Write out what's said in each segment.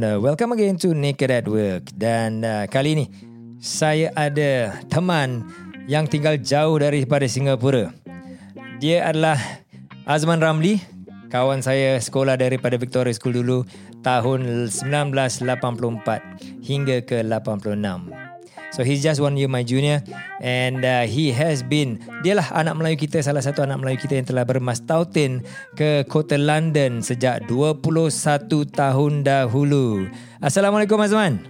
And uh, welcome again to Naked at Work. Dan uh, kali ini saya ada teman yang tinggal jauh daripada Singapura. Dia adalah Azman Ramli, kawan saya sekolah daripada Victoria School dulu tahun 1984 hingga ke 86. So he's just one year my junior and uh, he has been dia lah anak Melayu kita salah satu anak Melayu kita yang telah bermastautin ke kota London sejak 21 tahun dahulu. Assalamualaikum Azman.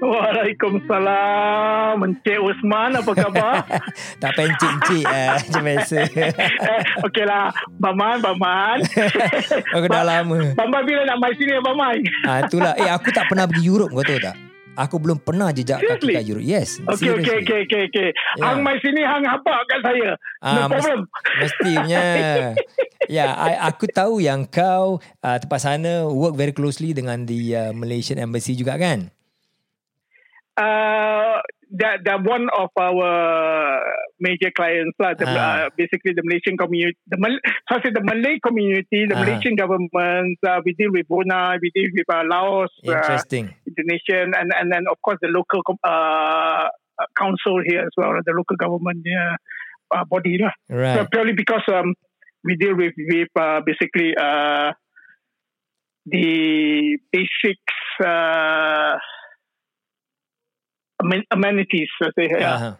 Waalaikumsalam. Encik Usman Apa khabar? Tak pencik-encik uh, Macam biasa. Eh, Okey lah. Baman Baman. Aku dah lama. Baman bila nak main sini Baman? Ah Itulah. Eh aku tak pernah pergi Europe Kau tahu tak Aku belum pernah jejak Seriously? kaki Europe Yes Okey okey okey okey okey. Ya. Hang main sini hang apa kat saya Ah, No problem Mestinya Ya I, Aku tahu yang kau uh, Tempat sana Work very closely Dengan the uh, Malaysian Embassy juga kan uh, that that one of our major clients lah. The, Ah. uh, basically the Malaysian community, the Mal- so I say the Malay community, the Ah. Malaysian government. Uh, we deal with Brunei, we deal with uh, Laos, uh, Interesting Indonesian, and and then of course the local uh, uh, council here as well, the local government uh, uh, body lah. So Right purely because um, we deal with with uh, basically uh, the basics uh, amenities. I say, yeah. Aha.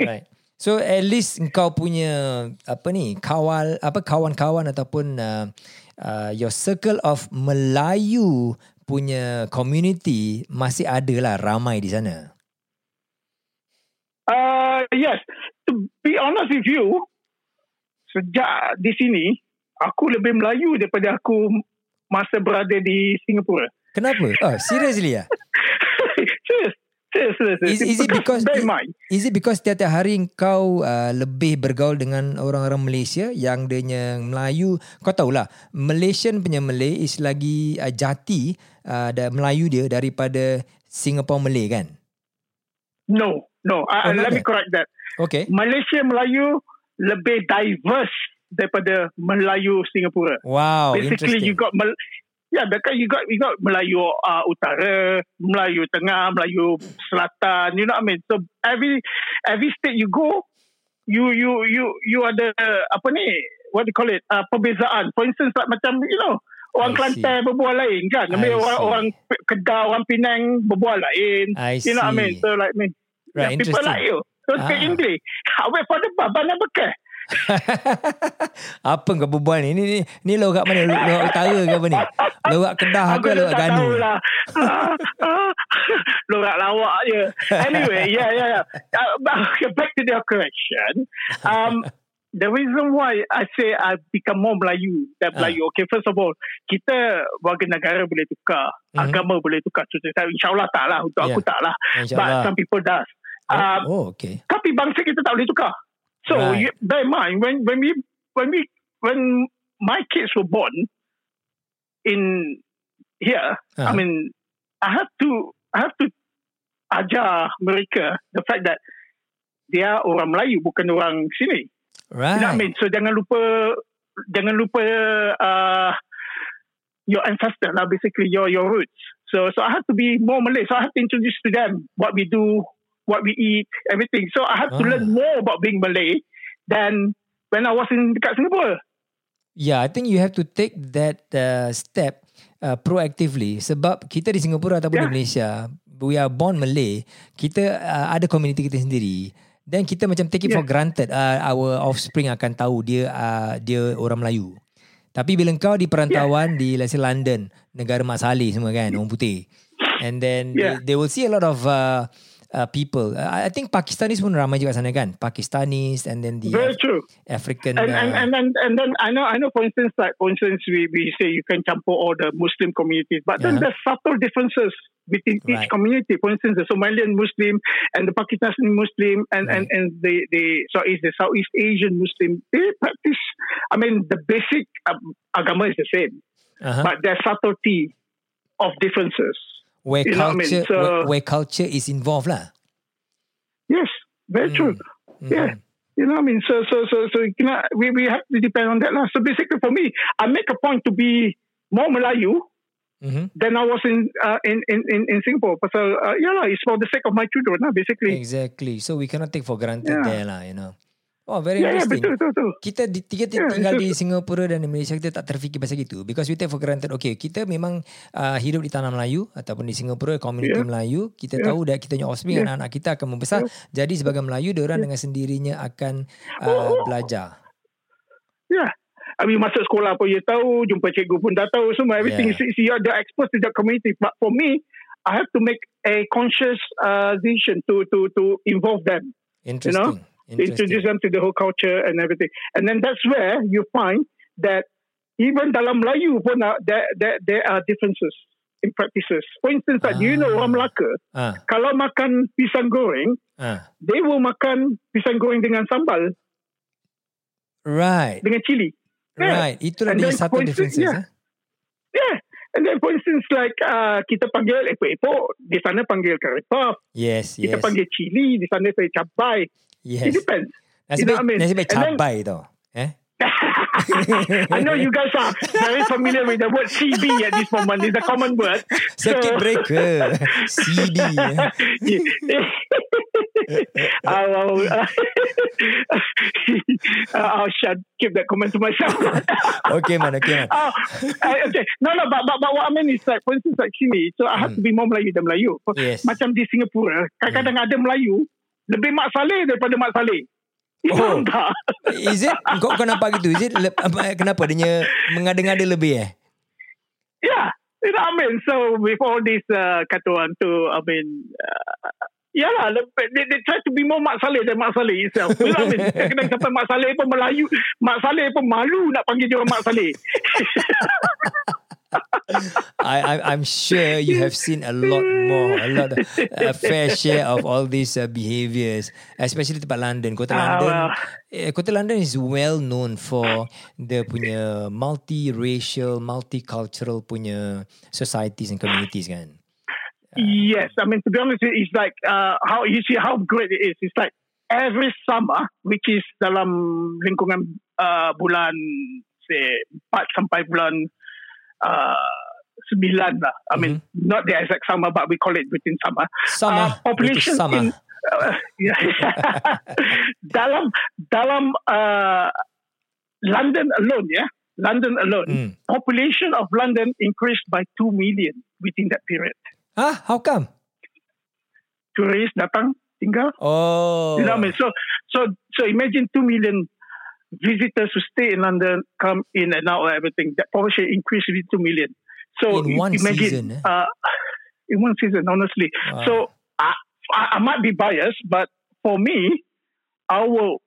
Right So at least kau punya apa ni kawal apa kawan-kawan ataupun uh, uh, your circle of Melayu punya community masih ada lah ramai di sana. Uh, yes, to be honest with you, sejak di sini aku lebih Melayu daripada aku masa berada di Singapura. Kenapa? Oh, seriously ya? Is- is it because- mind, Is it because tiap-tiap hari kau uh, lebih bergaul dengan orang-orang Malaysia yang dia Melayu? Kau tahulah, Malaysian punya Malay is lagi uh, jati uh, dan Melayu dia daripada Singapore Malay kan? no, no. Uh, Oh, let me that. correct that. Okay. Malaysia Melayu lebih diverse daripada Melayu Singapura. Wow, Basically, interesting. you got Mal- yeah, because you got you got Melayu uh, Utara, Melayu Tengah, Melayu Selatan. You know what I mean? So every every state you go, you you you you ada apa ni? What do you call it? Uh, perbezaan. For instance, like macam you know. Orang I see. Kelantan berbual lain kan. I Habis orang see. orang Kedah, orang Penang berbual lain. I You know what I mean? see. So like me. Right, yeah, people like you. Don't speak Ah. English. Wait for the bab, mana bekal? apa kau berbual ni? Ni, ni, ni lorak mana? Lorak utara ke apa ni? Lorak Kedah ke lorak tak Ganu? tahu lah. Lorak lawak je. Anyway, yeah, yeah, yeah. Uh, back to your question. Um, the reason why I say I become more Melayu than Ah. Melayu. Okay, first of all, kita warga negara boleh tukar. Mhm. Agama boleh tukar. InsyaAllah tak lah. Untuk Yeah. aku tak lah. But some people does. Um, Oh, okay. tapi bangsa kita tak boleh tukar. So Right. you, bear in mind when when we when we when my kids were born in here, Uh-huh. I mean, I have to I have to ajar mereka the fact that they are orang Melayu bukan orang sini. Right. You know what I mean? So jangan lupa jangan lupa uh, your ancestor lah, basically your your roots. So so I have to be more Malay. So I have to introduce to them what we do, what we eat, everything. So I have to Ah. learn more about being Malay than when I was in dekat Singapore. Yeah, I think you have to take that uh, step uh, proactively sebab kita di Singapura ataupun di Yeah. Malaysia, we are born Malay, kita uh, ada community kita sendiri dan kita macam take it for Yeah. granted uh, our offspring akan tahu dia uh, dia orang Melayu. Tapi bila kau di perantauan di let's say London, negara Mak Saleh semua kan, orang putih. And then Yeah. they, they will see a lot of uh, uh, people. Uh, I think Pakistanis pun ramai juga sana kan. Pakistanis and then the Very true. African And, and uh, and then and then I know I know for instance like for instance we, we say you can campur all the Muslim communities, but then Yeah. there's subtle differences between each community. For instance, the Somalian Muslim and the Pakistani Muslim and and, Right. and the the so is the Southeast Asian Muslim. They practice. I mean, the basic um, agama is the same, uh-huh. but there's subtlety of differences. Where You what I mean? culture So- where, where culture is involved lah. Yes, very true. Mhm. Yeah. You know what I mean? So, so, so, so, you know, we, we have to depend on that. lah. So basically for me, I make a point to be more Melayu Mhm. than I was in uh, in, in in in Singapore. Pasal uh, yeah lah, it's for the sake of my children lah, basically. Exactly. So we cannot take for granted Yeah. there lah, you know. Oh, very Yeah, yeah, interesting. betul, betul, betul. kita di, tiga Yeah, tinggal betul. di Singapura dan di Malaysia kita tak terfikir pasal gitu because we take for granted okay kita memang uh, hidup di tanah Melayu ataupun di Singapura komuniti Yeah. Melayu kita Yeah. tahu dah kita punya offspring Yeah. anak-anak kita akan membesar jadi sebagai Melayu dia orang dengan sendirinya akan uh, belajar Yeah. I mean, masuk sekolah pun you tahu, jumpa cikgu pun dah tahu semua. Everything Yeah. is, is you're exposed to the community. But for me, I have to make a conscious uh, decision to to to involve them, interesting introduce them to the whole culture and everything. And then that's where you find that even dalam Melayu pun uh, there, there, there are differences in practices. For instance, like, you know Ah. orang Melaka, ah kalau makan pisang goreng, ah they will makan pisang goreng dengan sambal, right dengan cili. Yeah. right dia then satu differences yeah. eh? Yeah. And then for instance like uh, kita panggil epok-epok, di sana panggil curry puff. yes Kita yes panggil cili, di sana saya cabai. It yes depends. nasib you know baik I mean? nasib baik And then- cabai tau eh I know you guys are very familiar with the word CB at this moment. It's a common word. circuit So- breaker eh? I'll, I'll, I'll shut, keep that comment to myself. okay man okay man uh, okay. No, no, but, but, but what I mean is like, for instance, like sini, so I have to be more Melayu than Melayu. Yes. Macam di Singapura, kadang-kadang ada Melayu lebih Mak Saleh daripada Mak Saleh. Oh. faham tak? Is it kau kau nampak gitu? Is it le- apa- kenapa dia mengada-ngada lebih eh? Yeah. You know I mean? So with all this uh, kata orang tu, I mean, uh, yeah lah, they, they try to be more Mak Saleh than Mak Saleh itself. You know I mean? Kadang-kadang sampai Mak Saleh pun Melayu, Mak Saleh pun malu nak panggil dia orang Mak Saleh. I, I I'm sure you have seen a lot more, a lot, a fair share of all these uh, behaviors, especially tempat London. Kota Ah, London, well. eh, Kota London is well known for the punya multi-racial, multicultural punya societies and communities kan. Yes, I mean to be honest, it's like uh, how you see how great it is. It's like every summer, which is dalam lingkungan uh, bulan say 4 sampai bulan uh, 9 lah. I mean not the exact summer, but we call it within summer. Summer, Uh, population summer. in uh, dalam dalam uh, London alone, yeah, London alone, Hmm. population of London increased by 2 million within that period. Huh? How come? Tourists datang tinggal. Oh, You know what I mean? So, so, so imagine 2 million visitors who stay in London, come in and out, everything. That population increased to 2 million. So In one imagine, season, eh? uh, in one season, honestly. Wow. So I, I, might be biased, but for me, I will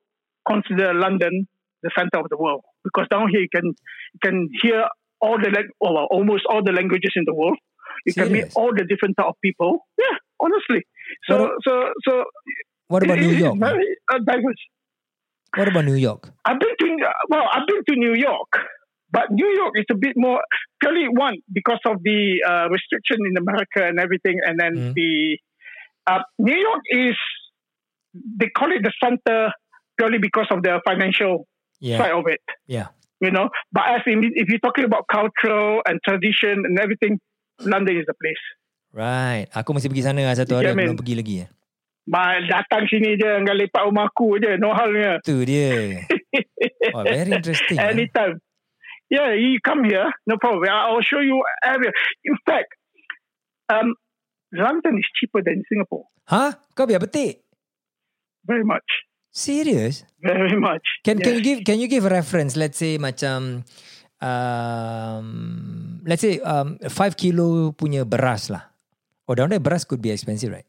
consider London the center of the world because down here you can you can hear all the or well, almost all the languages in the world. You can meet all the different type of people. Yeah, honestly. So What so so. What about it- New York? Very uh, diverse. What about New York? I've been to well, I've been to New York, but New York is a bit more purely one because of the uh, restriction in America and everything, and then Mm. the uh, New York is they call it the center purely because of the financial Yeah, side of it, yeah. you know. But as in, if you're talking about cultural and tradition and everything, London is the place. Right. Aku masih pergi sana satu hari Yeah, belum pergi lagi. Eh. Ma, datang sini je, dengan lepak rumah aku je, no halnya. Tu dia. Oh, very interesting. eh. Anytime. Yeah, you come here, no problem. I- I'll show you area. In fact, um, London is cheaper than Singapore. Ha? Kau biar petik? Very much. Serious? Very much. Can can Yes. you give can you give a reference? Let's say macam um let's say um 5 kilo punya beras lah. Oh, down there beras could be expensive, right?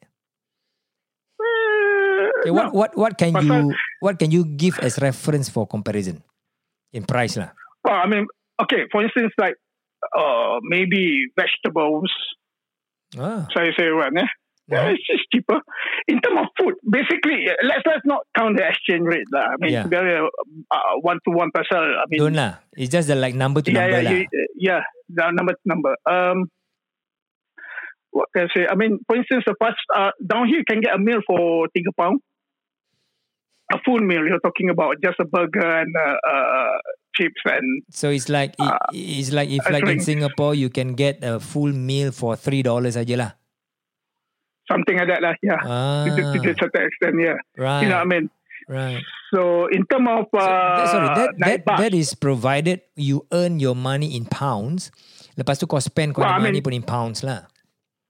Okay, what no. what what can Pasal- you what can you give as reference for comparison in price lah? Well, I mean, okay, for instance, like uh, maybe vegetables, Ah, saya say right, eh? Yeah, Mhm. it's just cheaper. In terms of food, basically, let's let's not count the exchange rate. lah. I mean, Yeah. very uh, uh, one to one percent. I mean, don't lah. It's just the like number to yeah, number yeah, you, uh, yeah, the number to number. Um, what can I say? I mean, for instance, the first uh, down here you can get a meal for tiga pound. A full meal. You're talking about just a burger and uh, uh, chips and So it's like it, it's like if like in drink. Singapore you can get a full meal for three dollars aja lah. something like that lah. Yeah, Ah, to, to, to certain extent. Yeah, right, you know what I mean. right. So in terms of So, uh, that- sorry, that that, bus, that is provided you earn your money in pounds. Lepas tu kau spend kau Well, I money mean- pun in pounds lah.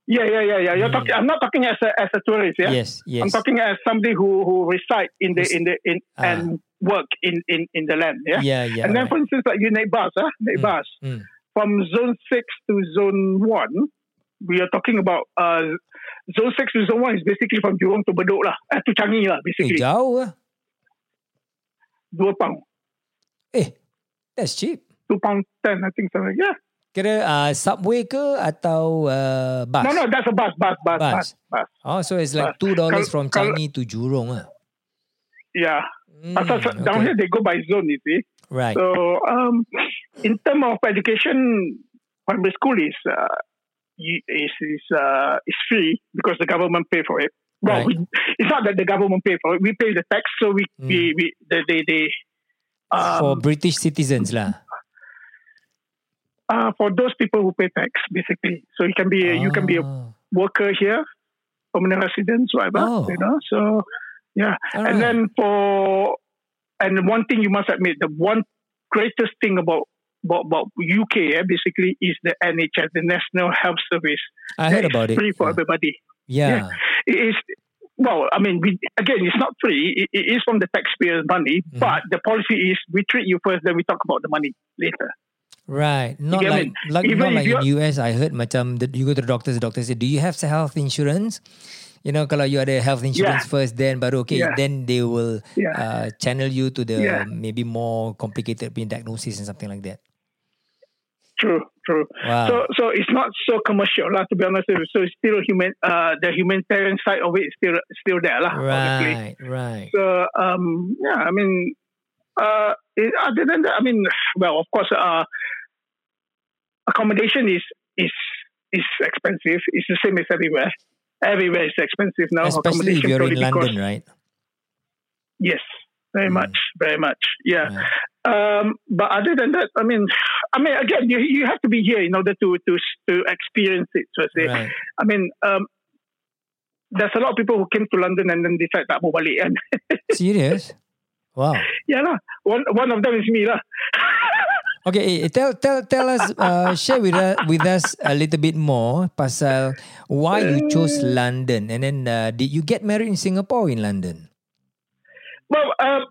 Yeah, yeah, yeah, yeah. You're Hmm. talking. I'm not talking as a as a tourist. Yeah, Yes, yes. I'm talking as somebody who who reside in the in the in Ah. and work in in in the land. Yeah. yeah, yeah. and then, right. for instance, like you bus, huh? naik Mm, bus mm. from zone six to zone one. We are talking about uh, zone six to zone one is basically from Jurong to Bedok lah, eh, to Changi lah, Eh, basically. jauh lah. Dua pound, Eh, that's cheap. two pound ten, I think something. Yeah. Kira uh, subway ke atau uh, bus? No, no, that's a bus, bus, bus, Bus. bus, bus. Oh, so it's like two dollars from Changi to Jurong ah. Yeah. Mm, Pasal down okay. here they go by zone, you see. Right. So, um, in terms of education, primary school is uh, is is uh, is free because the government pay for it. Well, Right. we, it's not that the government pay for it. We pay the tax, so we Mm. we, we they they, they For um, British citizens lah. Uh, for those people who pay tax, basically. So you can be a, you can be a Ah, worker here, permanent residence, whatever. Oh. You know, so yeah. alright. And then for and one thing you must admit, the one greatest thing about about, about UK, eh, basically, is the NHS, the National Health Service. I heard about it. Free for Yeah. everybody. Yeah. It is. Well, I mean, we, again, it's not free. It, it is from the taxpayers' money, Mhm. but the policy is we treat you first, then we talk about the money later. Right. Not get like, like Even not like in US I heard macam the, you go to the doctors the doctor say do you have health insurance? You know kalau you ada health insurance first then baru okay Yeah. then they will Yeah. uh, channel you to the Yeah. maybe more complicated diagnosis and something like that. True, true. Wow. So, so it's not so commercial, lah. To be honest, with you. so it's still human. Uh, the humanitarian side of it is still still there, lah. Obviously. right, right. So, um, yeah, I mean, uh, it, other than that, I mean, well, of course, uh, accommodation is is is expensive. It's the same as everywhere. Everywhere is expensive now. Especially if you're in London, right? Yes, very Mm. much, very much. Yeah. Right. Um, but other than that, I mean, I mean, again, you you have to be here in order to to to experience it. So say, Right. I mean, um, there's a lot of people who came to London and then decide tak mau balik kan. Serious? Wow. yeah lah. One one of them is me lah. Okay, eh, tell tell tell us uh, share with us with us a little bit more pasal why you chose London and then uh, did you get married in Singapore or in London? well, um,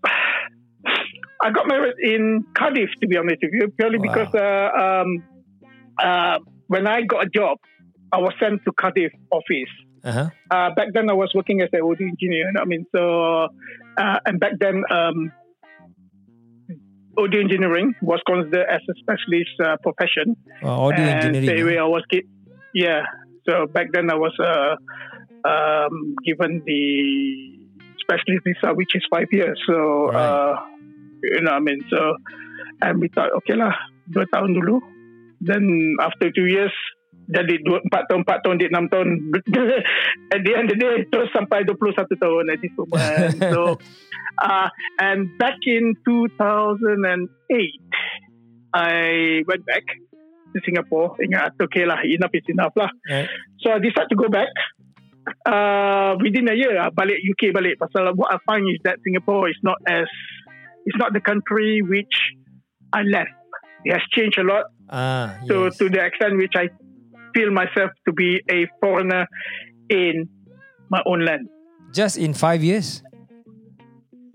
I got married in Cardiff to be honest with you, purely Wow. because uh, um, uh, when I got a job, I was sent to Cardiff office. Uh-huh. uh, back then I was working as an audio engineer. I mean, so uh, and back then um, audio engineering was considered as a specialist uh, profession. Uh, audio and engineering. straight away I was yeah. So back then I was uh, um, given the specialist visa, which is five years. So Right. uh, you know, what I mean, so and we thought, okay lah, dua tahun dulu. Then after two years, jadi dua, empat tahun, empat tahun, dia enam tahun. At the end of the day, terus sampai 21 tahun at this moment. so, uh, and back in 2008, I went back to Singapore. Ingat, okay lah, enough is enough lah. Right. So I decided to go back. Uh, within a year, I balik UK balik. Pasal what I find is that Singapore is not as, it's not the country which I left. It has changed a lot. Ah, So yes. to the extent which I feel myself to be a foreigner in my own land. just in five years.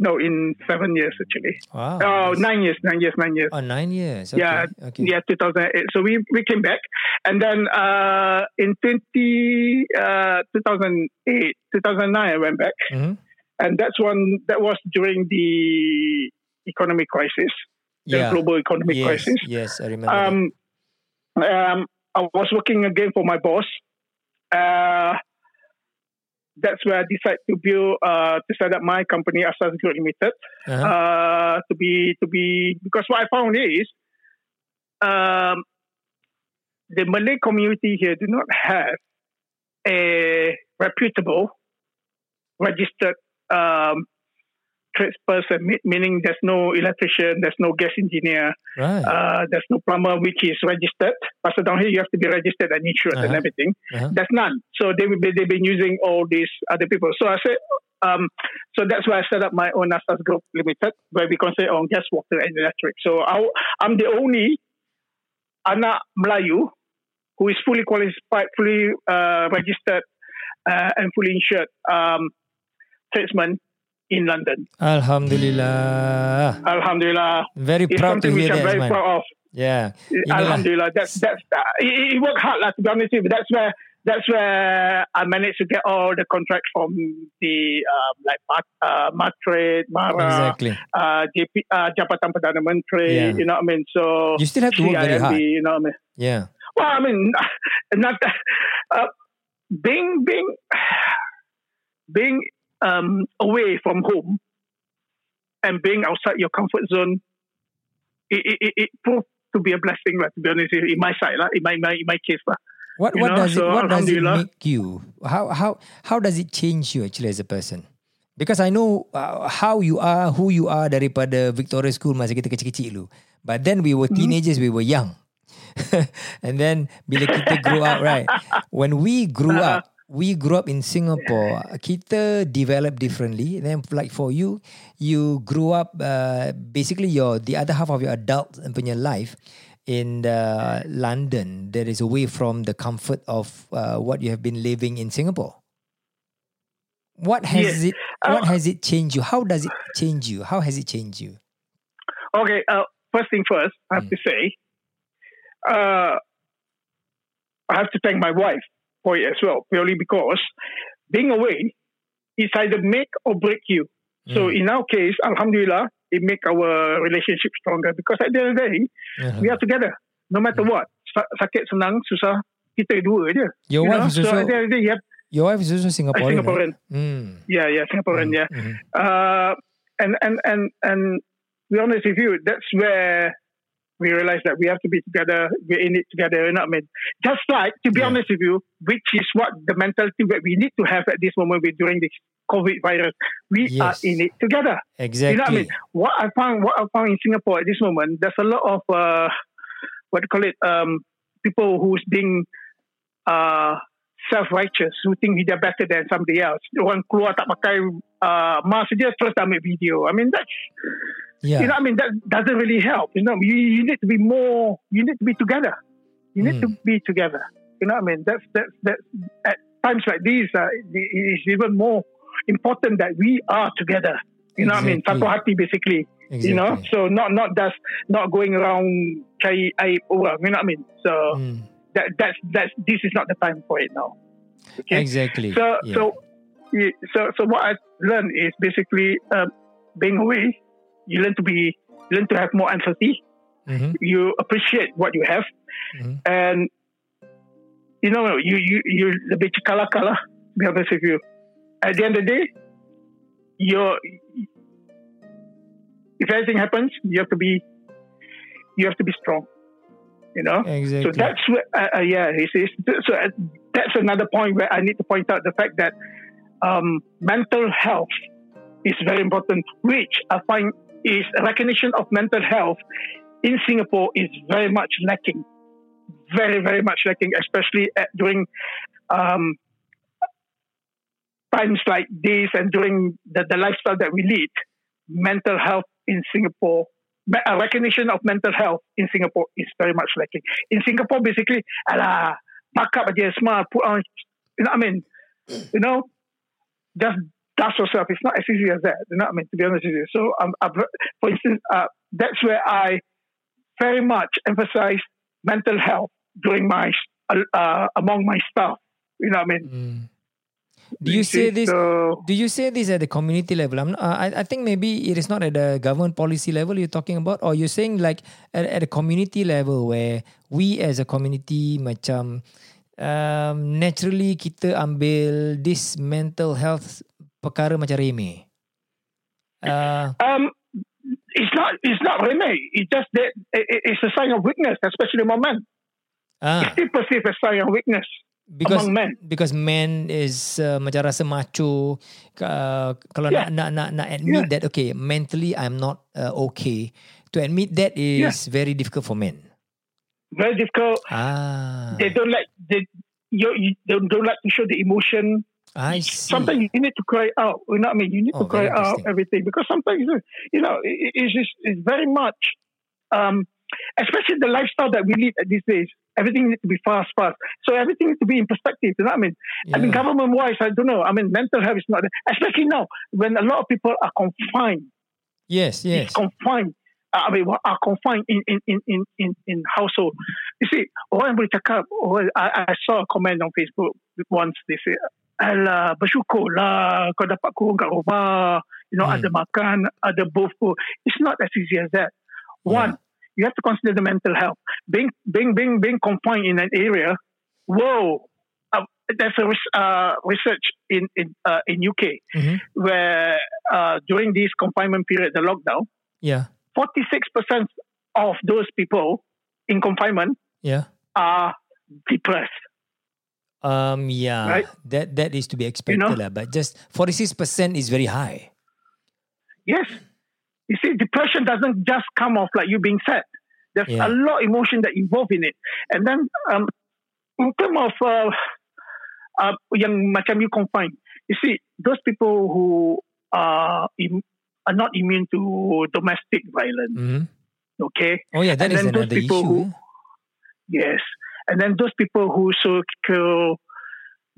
No, in seven years actually. Wow. Oh, That's- nine years, nine years, nine years. Oh, nine years. Okay. Yeah, Okay. Yeah, 2008. So we, we came back. And then uh, in 20, uh, 2008, 2009, I went back. Mhm. And that's one, that was during the economic crisis, the Yeah. global economic Yes. crisis. Yes, I remember. Um, um, I was working again for my boss. Uh, that's where I decided to build, uh, to set up my company, Asas Group Limited Uh-huh. uh, to be to be because what I found is um, the Malay community here do not have a reputable registered um, tradesperson, me- meaning there's no electrician, there's no gas engineer, Right. uh, there's no plumber which is registered. But down here, you have to be registered and insured and Uh-huh. everything. Uh-huh. There's none. So they will be, they've been using all these other people. So I said, um, so that's why I set up my own Asas Group Limited, where we concentrate on gas, water, and electric. So I, I'm the only anak Melayu who is fully qualified, fully uh, registered, uh, and fully insured um, tradesman in London. Alhamdulillah. Alhamdulillah. Very It's proud to hear that, very Azman. proud of. Yeah. Alhamdulillah. That's that's uh, it, it worked hard, lah, to be honest with you. That's where that's where I managed to get all the contracts from the um, like uh, Matrade, Mara, Exactly. uh, JP, uh, Jabatan Perdana Menteri. Yeah. You know what I mean? So You still have to work very hard. You know what I mean? Yeah. Well, I mean, not uh, being being being um, away from home and being outside your comfort zone. It, it, it, it proved to be a blessing, like, to be honest, in my side, like, in my, my in my case, lah. What what know, does it so what does it make you? How how how does it change you actually as a person? Because I know uh, how you are, who you are daripada Victoria School masa kita kecil-kecil dulu. But then we were teenagers, we were young. and then bila kita grow up, right? When we grew up, we grew up in Singapore. Kita develop differently. Then like for you, you grew up uh, basically your the other half of your adult punya life in uh, London that is away from the comfort of uh, what you have been living in Singapore. What has Yes. it what Uh, has it changed you? How does it change you? How has it changed you? Okay, uh, first thing first, I have Mm. to say, uh, I have to thank my wife for it as well, purely because being away is either make or break you. So Mm. in our case, Alhamdulillah, it make our relationship stronger because at the end of the day, we are together, no matter Mm. what. Sa- sakit, senang, susah, kita dua je. Your you wife know? is So also at the end of the day, you have, your wife is also uh, Singaporean. Singaporean. Right? Mm. Yeah, yeah, Singaporean, Mm, yeah. mhm. Uh, and and and and to be honest with you, that's where we realize that we have to be together. We're in it together. You know what I mean? Just like to be Yeah. honest with you, which is what the mentality that we need to have at this moment with during this COVID virus. We are in it together. Exactly. You know what I mean? What I found, what I found in Singapore at this moment, there's a lot of uh, what do you call it? Um, people who's being uh, self-righteous, who think they're better than somebody else. Orang keluar tak pakai uh, mask dia terus ambil video. I mean that's Yeah. you know what I mean that doesn't really help. You know you, you need to be more. You need to be together. You need Mm. to be together. You know what I mean? That's that's that's at times like these. Uh, it is even more important that we are together. You know what I mean? Satu hati basically. exactly. You know, so not not just not going around cari aib orang. You know what I mean? So Mm. that that's that's this is not the time for it now. Okay. Exactly. So yeah. so so so what I learned is basically um, being away. You learn to be you learn to have more empathy. Mhm, You appreciate what you have, mhm. and you know you you you lebih cekala kala. To be honest with you, at the end of the day, you're if anything happens, you have to be you have to be strong. You know. Exactly. So that's where, uh, uh, yeah, it's, it's, so uh, that's another point where I need to point out the fact that um, mental health is very important, which I find is recognition of mental health in Singapore is very much lacking, very very much lacking, especially at, during um, times like this and during the, the lifestyle that we lead. Mental health in Singapore me- uh, recognition of mental health in Singapore is very much lacking. In Singapore, basically, alah, pack up put on, you know I mean? You know, just dust yourself. It's not as easy as that. You know what I mean? To be honest with you. So, um, I've, for instance, uh, that's where I very much emphasize mental health during my, uh, among my staff. You know what I mean? Mm. Do you say this? So, Do you say this at the community level? I'm not, uh, I, I think maybe it is not at the government policy level you're talking about, or you're saying like at, at a community level where we as a community macam um, naturally kita ambil this mental health perkara macam remeh. Uh, Um, it's not. It's not remeh. It's just that it, it- it's a sign of weakness, especially among men. ah, It's still perceived as sign of weakness. because among men. because men is uh, macam rasa macho uh, kalau Yeah. nak nak nak nak admit Yeah. that okay mentally I'm not uh, okay to admit that is very difficult for men Very difficult. ah They don't like they you, you don't, don't like to show the emotion. I see Sometimes you need to cry out. You know what I mean? You need Oh, to cry out everything because sometimes you know it, it's just it's very much, um, especially the lifestyle that we lead at these days. Everything needs to be fast, fast. So everything needs to be in perspective. You know what I mean? I mean, government wise, I don't know. I mean, mental health is not, especially now when a lot of people are confined. yes yes It's confined. Uh, I mean, are confined in in in in in, in household. You see, orang boleh cakap. I, I saw a comment on Facebook once. They say, "Alah, bersyukur lah kau dapat kurung kat rumah. You know, Hmm. ada makan, ada both food. It's not as easy as that. One, you have to consider the mental health. Being being being being confined in an area. Whoa. Uh, there's a uh, research in in uh, in UK Mhm. where uh, during this confinement period, the lockdown, yeah 46% of those people in confinement yeah are depressed. Um yeah Right. that that is to be expected know? lah but just 46% is very high Yes. You see, depression doesn't just come off like you being sad. There's Yeah. a lot of emotion that involved in it. And then, um, in terms of uh, uh, yang macam you confined, you see, those people who are, im- are not immune to domestic violence, Mm-hmm. okay? oh yeah that And is another issue who- Yes. And then those people who so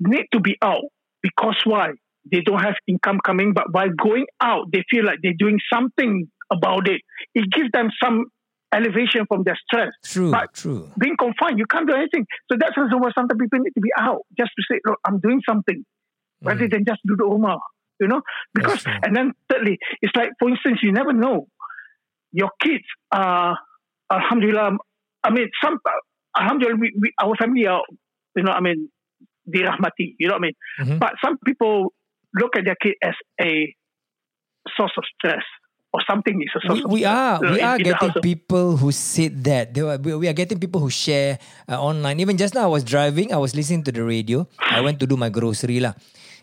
need to be out because why? They don't have income coming, but by going out, they feel like they're doing something about it. It gives them some elevation from their stress. true But- true Being confined, you can't do anything. So that's the reason why sometimes people need to be out just to say, look, I'm doing something rather Mm. than just do the rumah. You know? Because, and then thirdly, it's like, for instance, you never know. Your kids are, Alhamdulillah, I mean, some, Alhamdulillah, we, we, our family are, you know, I mean, dirahmati, you know what I mean? Mhm. But some people look at their kid as a source of stress or something is a source of we, we stress. are we in- are in getting people who said that they were, we we are getting people who share uh, online even just now i was driving i was listening to the radio i went to do my grocery lah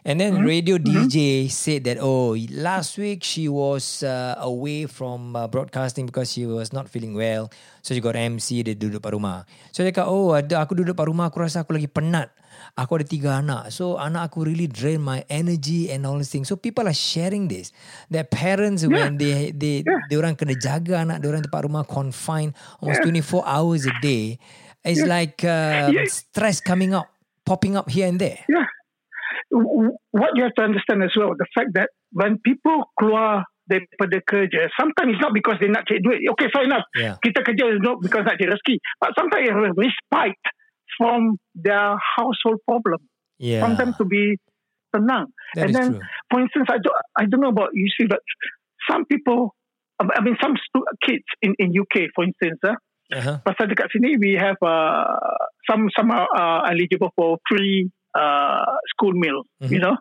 and then Mm-hmm. radio dj said that oh last week she was uh, away from uh, broadcasting because she was not feeling well so she got MC dia duduk kat rumah so dia kata oh ada aku duduk kat rumah aku rasa aku lagi penat Aku ada tiga anak. So anak aku really drain my energy and all these things. So people are sharing this. That parents when they they they orang kena jaga anak dia orang tempat rumah confined almost 24 hours a day. It's like uh, Yeah. stress coming up, popping up here and there. Yeah. What you have to understand as well, the fact that when people keluar daripada kerja, sometimes it's not because they nak cari duit. Okay, fair enough. Yeah. Kita kerja is not because nak cari rezeki. But sometimes it's respite from their household problem. Yeah. Them to be tenang. That and then, true. for instance, I don't, I don't know about you see, but some people, I mean, some stu- kids in, in UK, for instance, uh, Uh-huh. pasal dekat sini we have uh, some some are uh, eligible for free uh, school meal. You Mhm. know,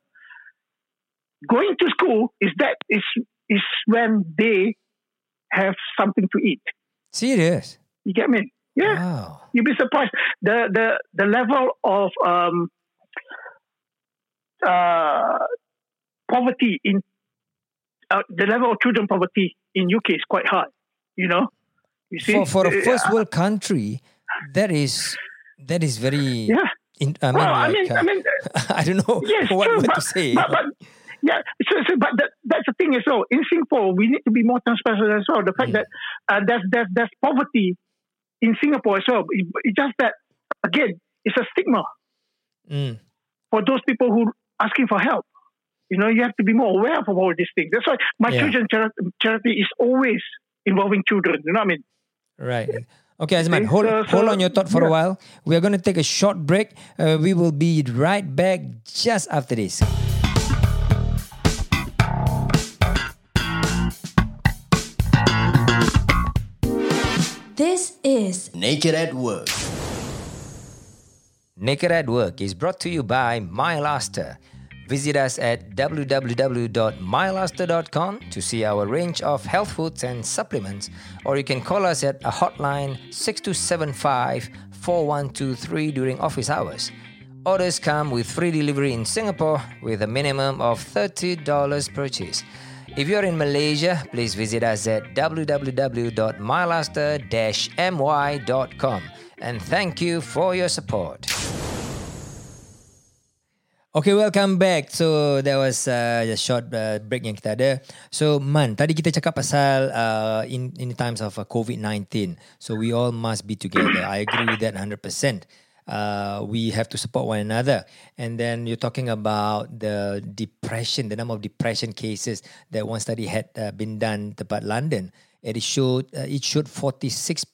going to school is that is is when they have something to eat. Serious? You get me? Yeah, Wow. you'd be surprised the the the level of um uh poverty in uh, the level of children poverty in UK is quite high. You know, you see For for a Uh, first world country, that is that is very. yeah. In, I mean, well, I mean, uh, I mean, I don't know yes, what, true, what but, to say. But, but yeah, so, so but that, that's the thing as well. In Singapore, we need to be more transparent as well. The fact Mm. that uh, there's there's there's poverty in Singapore as well. It, it's just that again, it's a stigma Mm. for those people who asking for help. You know, you have to be more aware of all these things. That's why my Yeah. children charity, charity is always involving children. You know what I mean? Right. Okay, Azman, Okay, hold, so- hold on your thought for a while. We are going to take a short break. Uh, we will be right back just after this. This is Naked at Work. Naked at Work is brought to you by MyLaster. Visit us at www.mylaster.com to see our range of health foods and supplements, or you can call us at a hotline 6275 4123 during office hours. Orders come with free delivery in Singapore with a minimum of $30 purchase. If you're in Malaysia, please visit us at www.mylaster-my.com and thank you for your support. Okay, welcome back. So that was uh, a short uh, break yang kita ada. So Man, tadi kita cakap pasal uh, in in times of uh, COVID-19. So we all must be together. I agree with that 100%. Uh, we have to support one another. And then you're talking about the depression, the number of depression cases that one study had uh, been done about London. It showed uh, it showed 46%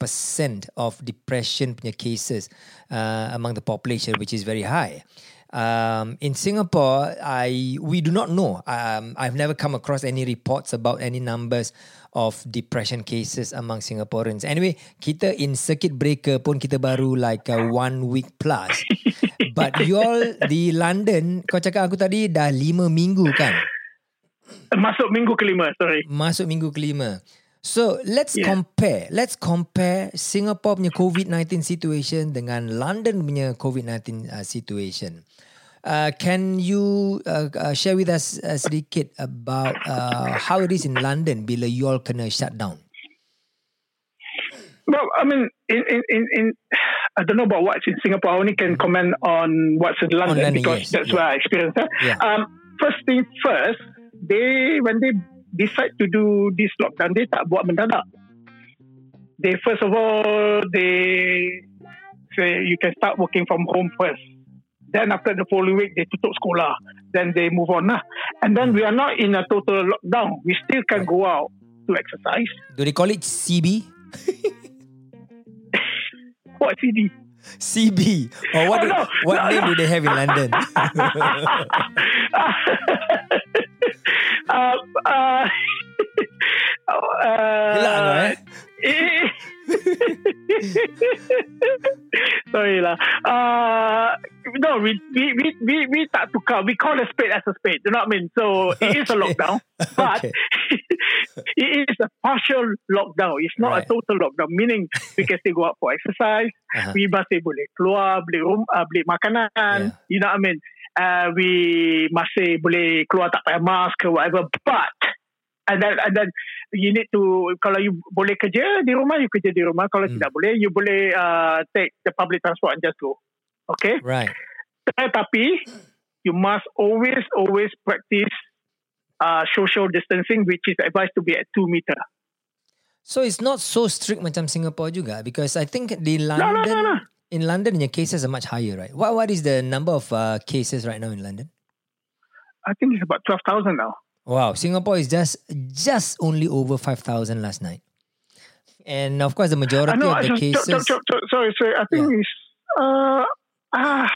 of depression cases uh, among the population, which is very high. Um, in Singapore, I we do not know. Um, I've never come across any reports about any numbers of depression cases among Singaporeans. Anyway, kita in circuit breaker pun kita baru like a one week plus. But you all di London, kau cakap aku tadi dah lima minggu kan? Masuk minggu kelima, sorry. Masuk minggu kelima. So let's yeah. compare. Let's compare Singapore punya COVID-19 situation dengan London punya COVID-19 uh, situation. Uh, can you uh, uh, share with us uh, sedikit about uh, how it is in London bila you all kena shut down? Well, I mean, in, in, in, I don't know about what's in Singapore. I only can comment on what's in London, London because yes, that's yeah. where I experienced that. Yeah. Um, first thing first, they when they decide to do this lockdown, they tak buat mendadak. They first of all they say you can start working from home first. Then after the following week, they tutup sekolah. Then they move on lah. And then we are not in a total lockdown. We still can go out to exercise. Do they call it CB? what CB? CB. Or what, oh, no. what no, name no. do they have in London? uh, uh, uh, Sorry lah. Uh, no, we we we we we tak tukar. We call a spade as a spade. You know what I mean? So it okay. is a lockdown, but okay. it is a partial lockdown. It's not right. a total lockdown. Meaning we can still go out for exercise. Uh-huh. We masih boleh keluar, beli rum, uh, beli makanan. Yeah. You know what I mean? Uh, we masih boleh keluar tak pakai mask or whatever. But and then and then you need to kalau you boleh kerja di rumah you kerja di rumah kalau hmm. tidak boleh you boleh uh, take the public transport and just go okay right tapi you must always always practice uh, social distancing which is advised to be at 2 meter so it's not so strict macam Singapore juga because I think di London no, no, no, no. In London your cases are much higher right what what is the number of uh, cases right now in London I think it's about 12,000 now Wow, Singapore is just just only over five thousand last night, and of course the majority know, of the cases. sorry, sorry. I think yeah. it's uh ah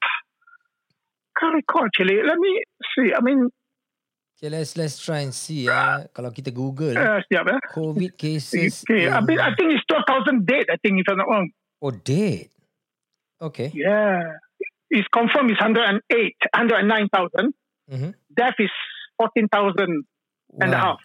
can't recall actually. Let me see. I mean. Okay, let's let's try and see. Uh, kalau kita Google uh, siap, eh? COVID cases. Okay, I mean I think it's twelve thousand dead. I think if I'm not wrong. Oh, dead. Okay. Yeah, it's confirmed. It's hundred and eight, hundred and nine thousand. Mm-hmm. Death is 14,000 wow. and a half.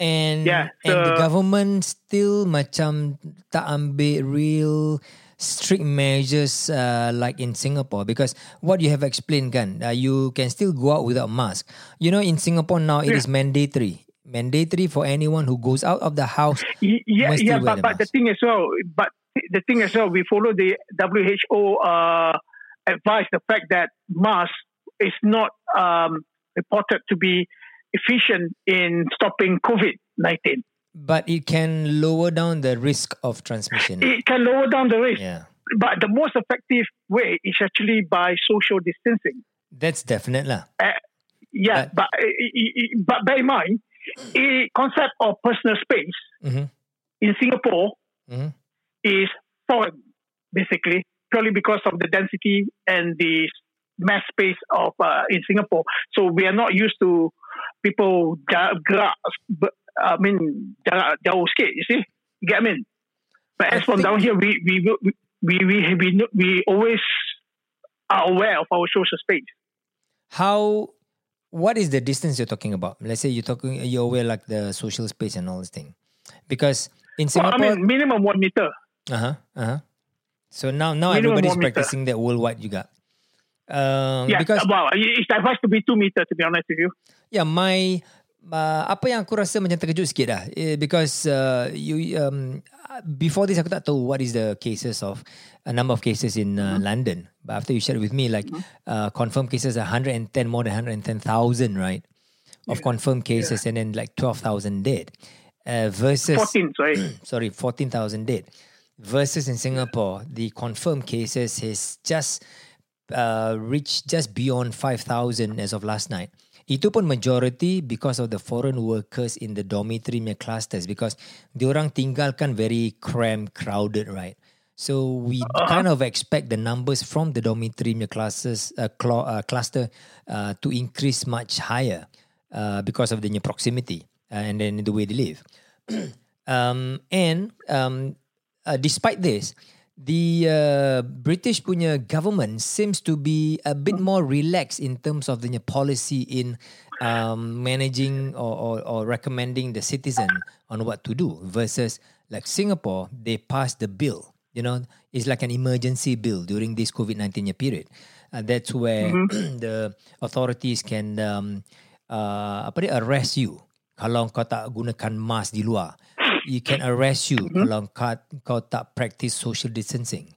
And yeah, so, and the government still macam tak ambil real strict measures uh, like in Singapore because what you have explained kan uh, you can still go out without mask. You know in Singapore now it yeah. is mandatory. Mandatory for anyone who goes out of the house. Yeah, yeah, but, but the thing as well, but the thing as well, we follow the WHO uh, advice the fact that mask is not um, reported to be efficient in stopping COVID 19. But it can lower down the risk of transmission. It can lower down the risk. Yeah. But the most effective way is actually by social distancing. That's definite. Uh, yeah, but, but, uh, but bear in mind, the concept of personal space mm-hmm. in Singapore mm-hmm. Is foreign, basically, purely because of the density and the mass space of uh, in Singapore. So we are not used to people gerak. I mean, jarak jauh sikit. You see, you get I mean. But as from down here, we we we we we we, we always are aware of our social space. How? What is the distance you're talking about? Let's say you're talking, you're aware like the social space and all this thing, because in Singapore, well, I mean, minimum one meter. Uh huh. Uh huh. So now, now minimum everybody's practicing that worldwide. Got. Um, Yeah, because well, it's advised to be two meter. To be honest with you. yeah, my uh, apa yang aku rasa macam terkejut sikit dah Eh, because uh, you um, before this aku tak tahu what is the cases of a number of cases in uh, London. But after you shared with me, like uh, confirmed cases are 110 more than 110,000, right? Of confirmed cases and then like 12,000 dead. Uh, versus Fourteen, sorry. sorry, 14,000 dead. Versus in Singapore, the confirmed cases has just uh, reached just beyond 5,000 as of last night. Itu pun majority because of the foreign workers in the dormitory punya clusters because diorang tinggal kan very cramped, crowded, right? So we kind of expect the numbers from the dormitory punya classes, uh, cl- uh, cluster uh, to increase much higher uh, because of the new proximity uh, and then the way they live. um, and um, uh, despite this, the uh, British punya government seems to be a bit more relaxed in terms of the policy in um, managing or, or, or recommending the citizen on what to do versus like Singapore, they passed the bill. You know, it's like an emergency bill during this COVID 19 period. Uh, that's where the authorities can um, uh, apa dia, arrest you kalau kau tak gunakan mask di luar. You can arrest you kalau kau, kau tak practice social distancing.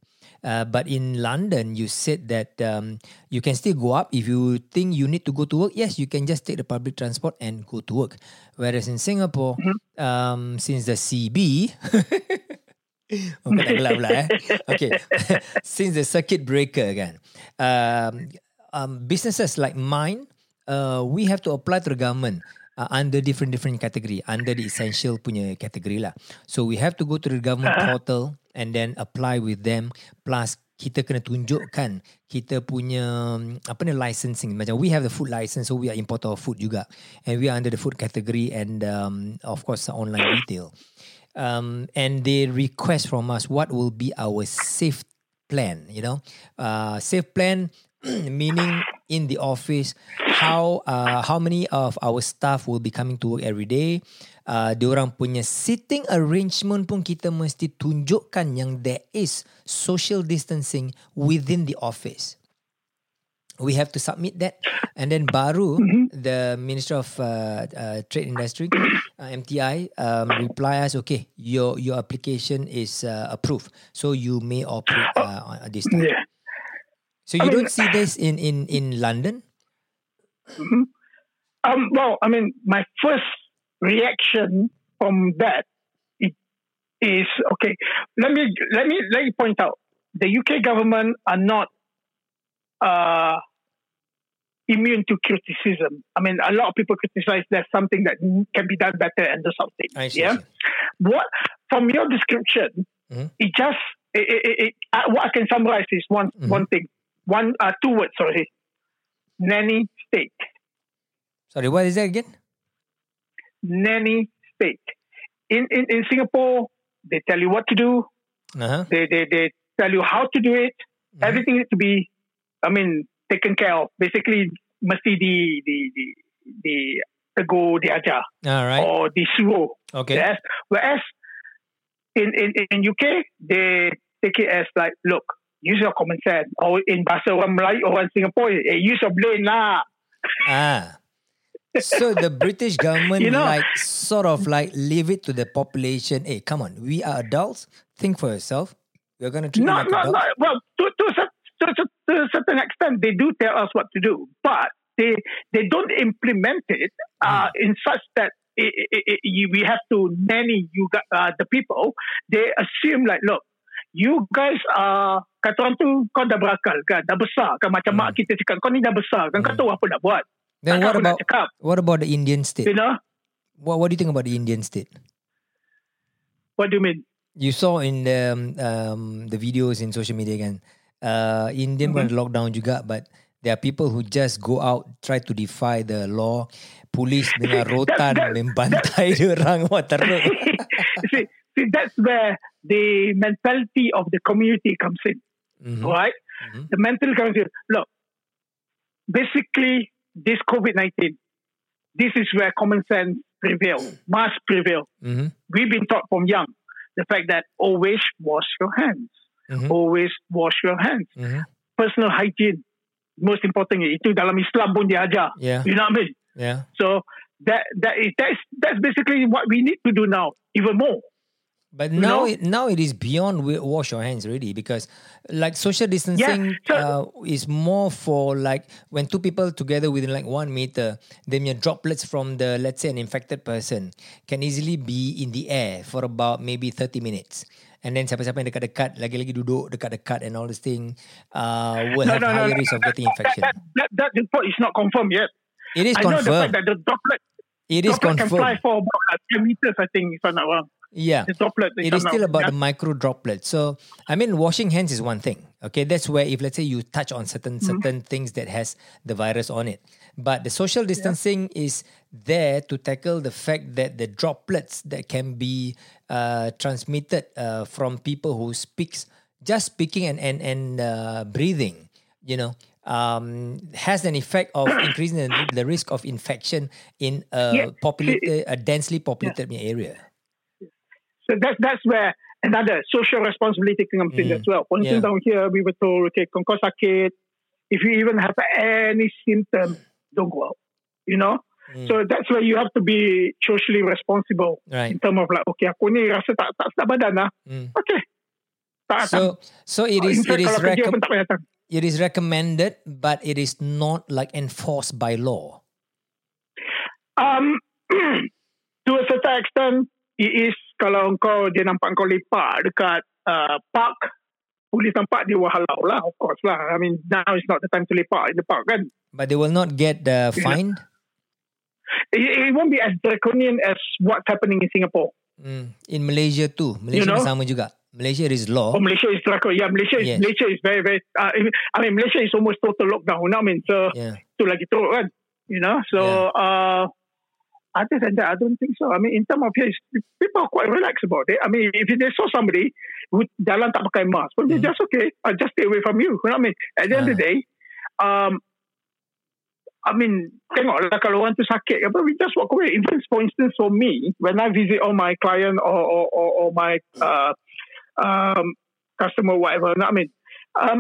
Uh, but in London, you said that um, you can still go up if you think you need to go to work. Yes, you can just take the public transport and go to work. Whereas in Singapore, um, since the CB, tak gelap pula eh. Okay. Since the circuit breaker kan, um, um, businesses like mine, uh, we have to apply to the government uh, under different different category, under the essential punya category lah. So we have to go to the government portal and then apply with them. Plus kita kena tunjukkan kita punya um, apa ni licensing macam we have the food license so we are importer of food juga and we are under the food category and um, of course online retail um, and they request from us what will be our safe plan. You know, uh, safe plan meaning in the office how uh, how many of our staff will be coming to work every day. Uh, diorang punya sitting arrangement pun kita mesti tunjukkan yang there is social distancing within the office. We have to submit that, and then baru the Minister of uh, uh, Trade Industry, uh, MTI, um, reply us. Okay, your your application is uh, approved, so you may operate uh, this time. Yeah. So you I mean- don't see this in in in London. Um, well, I mean, my first reaction from that is okay. Let me let me let me point out the UK government are not uh, immune to criticism. I mean, a lot of people criticize there's something that can be done better and do something. I see. Yeah. What from your description, Mhm. it just it, it, it, uh, what I can summarize is one Mhm. one thing, one uh, two words. Sorry, nanny state. Sorry, what is that again? nanny state. In, in in Singapore, they tell you what to do. Uh-huh. They they, they tell you how to do it. Mhm. Everything needs to be, I mean, taken care of. Basically, mesti di di di di tegur diajar All right. or disuruh. Okay. Yes. Whereas in, in in UK, they take it as like, look, use your common sense. Or in orang Melayu, orang Singapore, eh, use your brain lah. Ah. So the British government You know- like sort of like leave it to the population. Hey, come on, we are adults. Think for yourself. We're gonna treat No, you like no, adults. no. Well, to to, to, to, to a certain extent, they do tell us what to do, but they they don't implement it uh, in such that it, it, it, we have to nanny you uh, the people. They assume like, look, you guys are kata orang tu kau dah berakal kan, dah besar kan macam mak kita cakap kau ni dah besar kan, kau Hmm. tahu apa nak buat. Then Takkan what about cakap, what about the Indian state? you know? What What do you think about the Indian state? What do you mean? You saw in the um, um, the videos in social media kan. Uh, Indian pun ada lockdown juga, but there are people who just go out try to defy the law. Polis dengan rotan that- membantai orang. Wah teruk. see, see, that's where the mentality of the community comes in. Mhm. right? Mhm. The mental comes in. Look, basically, this COVID 19, this is where common sense prevail, must prevail. Mhm. We've been taught from young the fact that always wash your hands, Mhm. always wash your hands, Mhm. personal hygiene. most important itu dalam Islam pun dia ajar. Yeah. You know what I mean? Yeah. So that that is that's that's basically what we need to do now, even more. But now, know? it, now it is beyond wash your hands really because, like social distancing so- uh, is more for like when two people together within like one meter, then your droplets from the let's say an infected person can easily be in the air for about maybe thirty minutes, and then siapa-siapa yang dekat-dekat lagi-lagi duduk dekat-dekat and all this thing uh, will have higher risk of getting infection. That, that, that report is not confirmed yet. It is I know the fact confirmed. that the droplet, It is droplet can fly for about like 10 meters, I think, if I'm not wrong. Yeah. The droplet. it is still about the micro droplets. So I mean, washing hands is one thing. Okay, that's where if let's say you touch on certain Mm-hmm. certain things that has the virus on it, but the social distancing is there to tackle the fact that the droplets that can be uh, transmitted uh, from people who speaks just speaking and and and uh, breathing, you know. Um, has an effect of increasing the, the risk of infection in a Yeah. populated, a densely populated area. So that's that's where another social responsibility comes in Mm. as well. For instance, Yeah. down here we were told, okay, kau sakit, if you even have any symptom, don't go out. You know. Mm. So that's where you have to be socially responsible Right. in terms of like, okay, aku ni rasa tak tak sedap badan lah. Mm. Okay. Tak. So so it in is fact, it is kalau kerja recom- pun tak payah datang. it is recommended, but it is not like enforced by law. Um, to a certain extent, it is kalau kau dia nampak kau lepak dekat uh, park, polis nampak dia will halau lah, of course lah. I mean, now is not the time to lepak in the park kan. But they will not get uh, Yeah. fined. It, it won't be as draconian as what's happening in Singapore. Mm. In Malaysia too. Malaysia know? sama juga. Malaysia is law. Oh, Malaysia is draconian. Yeah, Malaysia is Yes. Malaysia is very very. Uh, I mean, Malaysia is almost total lockdown. You I mean? So Yeah. tu lagi teruk kan. You know, so uh, other than that, I don't think so. I mean, in terms of here, people are quite relaxed about it. I mean, if they saw somebody who jalan tak pakai mask, well, Mhm. they're just okay. I just stay away from you. You know what I mean? At the end of the Ah. day, um, I mean, tengoklah kalau orang tu sakit, apa, we just walk away. Even for instance, for me, when I visit all my client or or, or, or my uh, um, customer, whatever, you know what I mean? Um,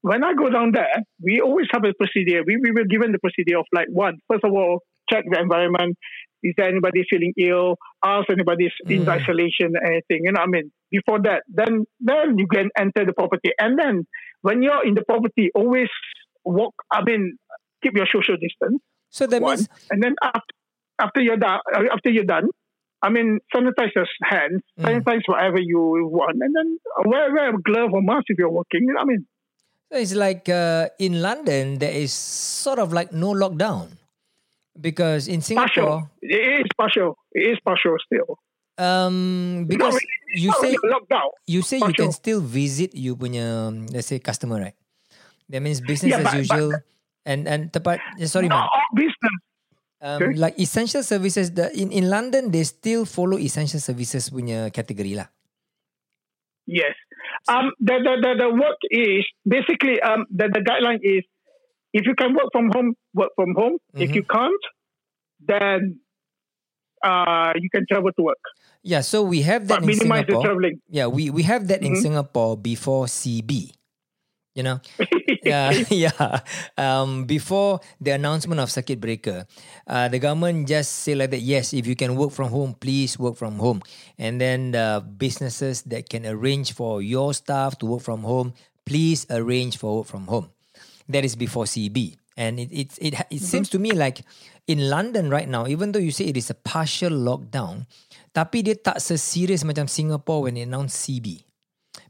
when I go down there, we always have a procedure. We, we were given the procedure of like one, first of all, check the environment. Is there anybody feeling ill? Ask anybody in Mm. isolation, anything. You know what I mean? Before that, then then you can enter the property. And then when you're in the property, always walk. I mean, keep your social distance. So that one, means and then after after you're done, after you're done, I mean, sanitize your hands, Mm. sanitize whatever you want, and then wear wear a glove or mask if you're working. You know what I mean? so it's like uh, in London there is sort of like no lockdown. Because in Partial. Singapore, It is partial. It is partial still. um, because really- you say you say you can still visit you punya let's say customer right? That means business Yeah, as but- usual. and and tepat eh, sorry man. All business. Um, Okay. like essential services the in in London they still follow essential services punya category lah. Yes. Um, the, the, the, the work is basically um, the, the guideline is if you can work from home, work from home. If Mhm. you can't, then uh, you can travel to work. Yeah, so we have that But in minimize the Singapore. traveling. Yeah, we we have that in Mhm. Singapore before CB. You know, yeah, yeah. Um, before the announcement of circuit breaker, uh, the government just say like that. Yes, if you can work from home, please work from home. And then the businesses that can arrange for your staff to work from home, please arrange for work from home. That is before CB, and it it it, it seems to me like in London right now, even though you say it is a partial lockdown, tapi dia tak seserius macam Singapore when they announce CB.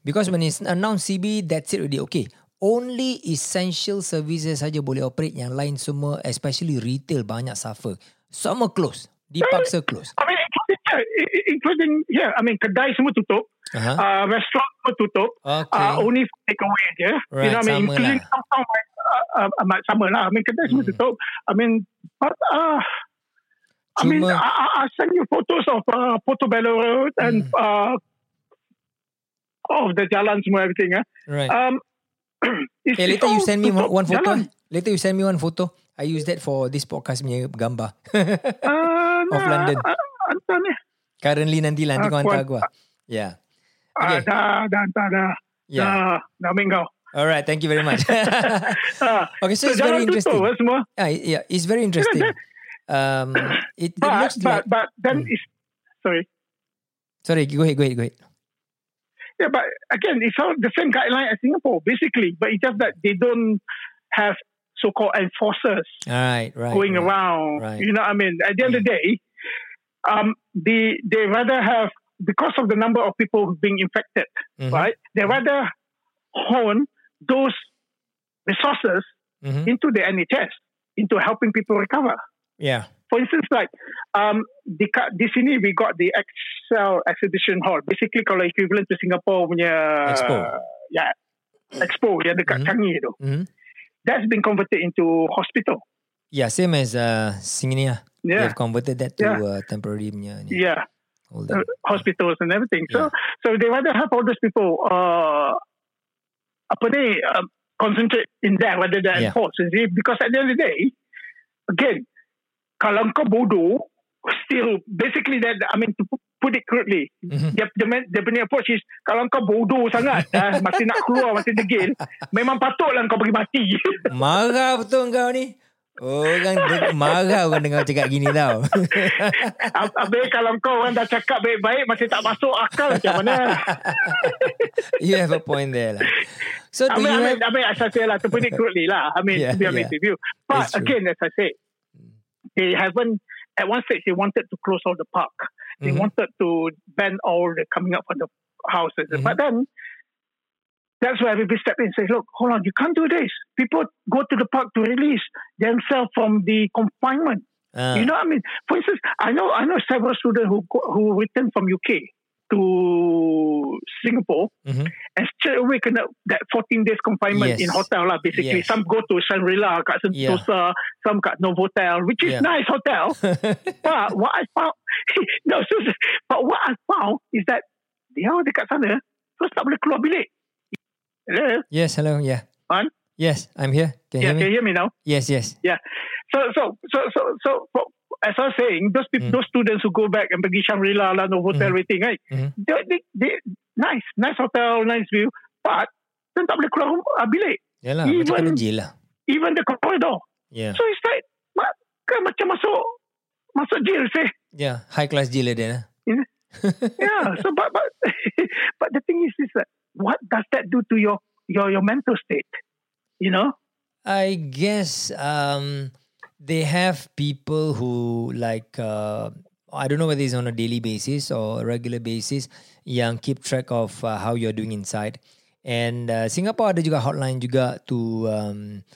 Because when it's announced CB, that's it already. Okay. Only essential services saja boleh operate. Yang lain semua, especially retail, banyak suffer. Semua close. Dipaksa close. I mean, yeah, including yeah, I mean, kedai semua tutup, Uh-huh. uh, restaurant semua tutup, Okay. uh, only for takeaway je. Right, you know I mean? Including lah. some, some like, uh, uh, sama lah. I mean, kedai semua Hmm. tutup. I mean, but, uh, I mean, Cuma- I, I, send you photos of uh, Portobello Road and Hmm. uh, of the jalan semua everything. Eh. right. Um, it's, eh, later you send me one, tutup one photo. jalan. Later you send me one photo. I use that for this podcast punya gambar. Uh, Of nah, London. uh, Hantar ni. Currently nanti lah. Nanti Ah, kau hantar kuat. aku lah. Yeah. Ah, Okay. dah, dah, dah, dah. Yeah. Dah, dah kau. All right, thank you very much. Ah, okay, so, it's jangan very interesting. tutup semua. Ah, yeah, it's very interesting. Um, it, it But, looks but, like. but then Hmm. it's, sorry. Sorry, go ahead, go ahead, go ahead. Yeah, but again, it's all the same guideline as Singapore, basically. But it's just that they don't have so-called enforcers right, right. going right. around. Right. You know what I mean? At the end of the day, um, they they rather have because of the number of people being infected, Mhm, right? They rather hone those resources mhm. into the NHS, into helping people recover. Yeah. For instance, like um, di, ka- di sini we got the Excel Exhibition Hall. Basically, kalau equivalent to Singapore punya Expo. yeah, Expo yang dekat Mhm. Changi tu. Mhm. That's been converted into hospital. Yeah, same as uh, Singinia. Yeah, have converted that to Yeah. uh, temporary punya ni, yeah. uh, hospitals and everything. So so they rather have all those people uh, apa ni uh, concentrate in that rather than Yeah. see? Because at the end of the day, again, kalau kau bodoh, still basically that I mean to pu- put it crudely, Mhm. dia dia, dia punya approach is kalau kau bodoh sangat, ah, masih nak keluar, masih degil, memang patutlah kau pergi mati. Marah betul kau ni. Orang marah orang dengar cakap gini tau. Habis kalau kau orang dah cakap baik-baik masih tak masuk akal macam mana? you have a point there lah. So I mean, you I have mean, I mean, as I say lah, to put it crudely lah. I mean, Yeah, to be honest yeah. with you. But again, as I say, they haven't. At one stage, they wanted to close all the park. They Mhm. wanted to ban all the coming up from the houses. Mhm. But then, that's where everybody step in and say, "Look, hold on, you can't do this. People go to the park to release themselves from the confinement. Ah, You know what I mean? For instance, I know I know several students who who returned from UK to Singapore mhm. and straight away kena that 14 days confinement Yes. in hotel lah basically. Yes. Some go to Shangri-La kat Sentosa, some kat Novotel, which is Yeah. nice hotel. but what I found, no, so, but what I found is that dia orang dekat sana terus tak boleh keluar bilik. Hello? yes, hello, yeah. On? Yes, I'm here. Can you Yeah, hear can me? you hear me now? Yes, yes. So, so, so, so, so, for- as I was saying, those people, Mm. those students who go back and pergi Shangri-La lah, Novotel, Mm. everything, right? Mhm. They, they, they, nice, nice hotel, nice view, but dia tak boleh keluar rumah, ah, bilik. Yalah, Even- macam jail lah. Even the corridor. Yeah. So it's like ma- kan macam masuk masuk jail seh. Yeah, high class jail dia. lah. Yeah. so but but but the thing is is that what does that do to your your your mental state? You know? I guess um, they have people who like uh, I don't know whether it's on a daily basis or a regular basis yang keep track of uh, how you're doing inside. And uh, Singapore ada juga hotline juga to um,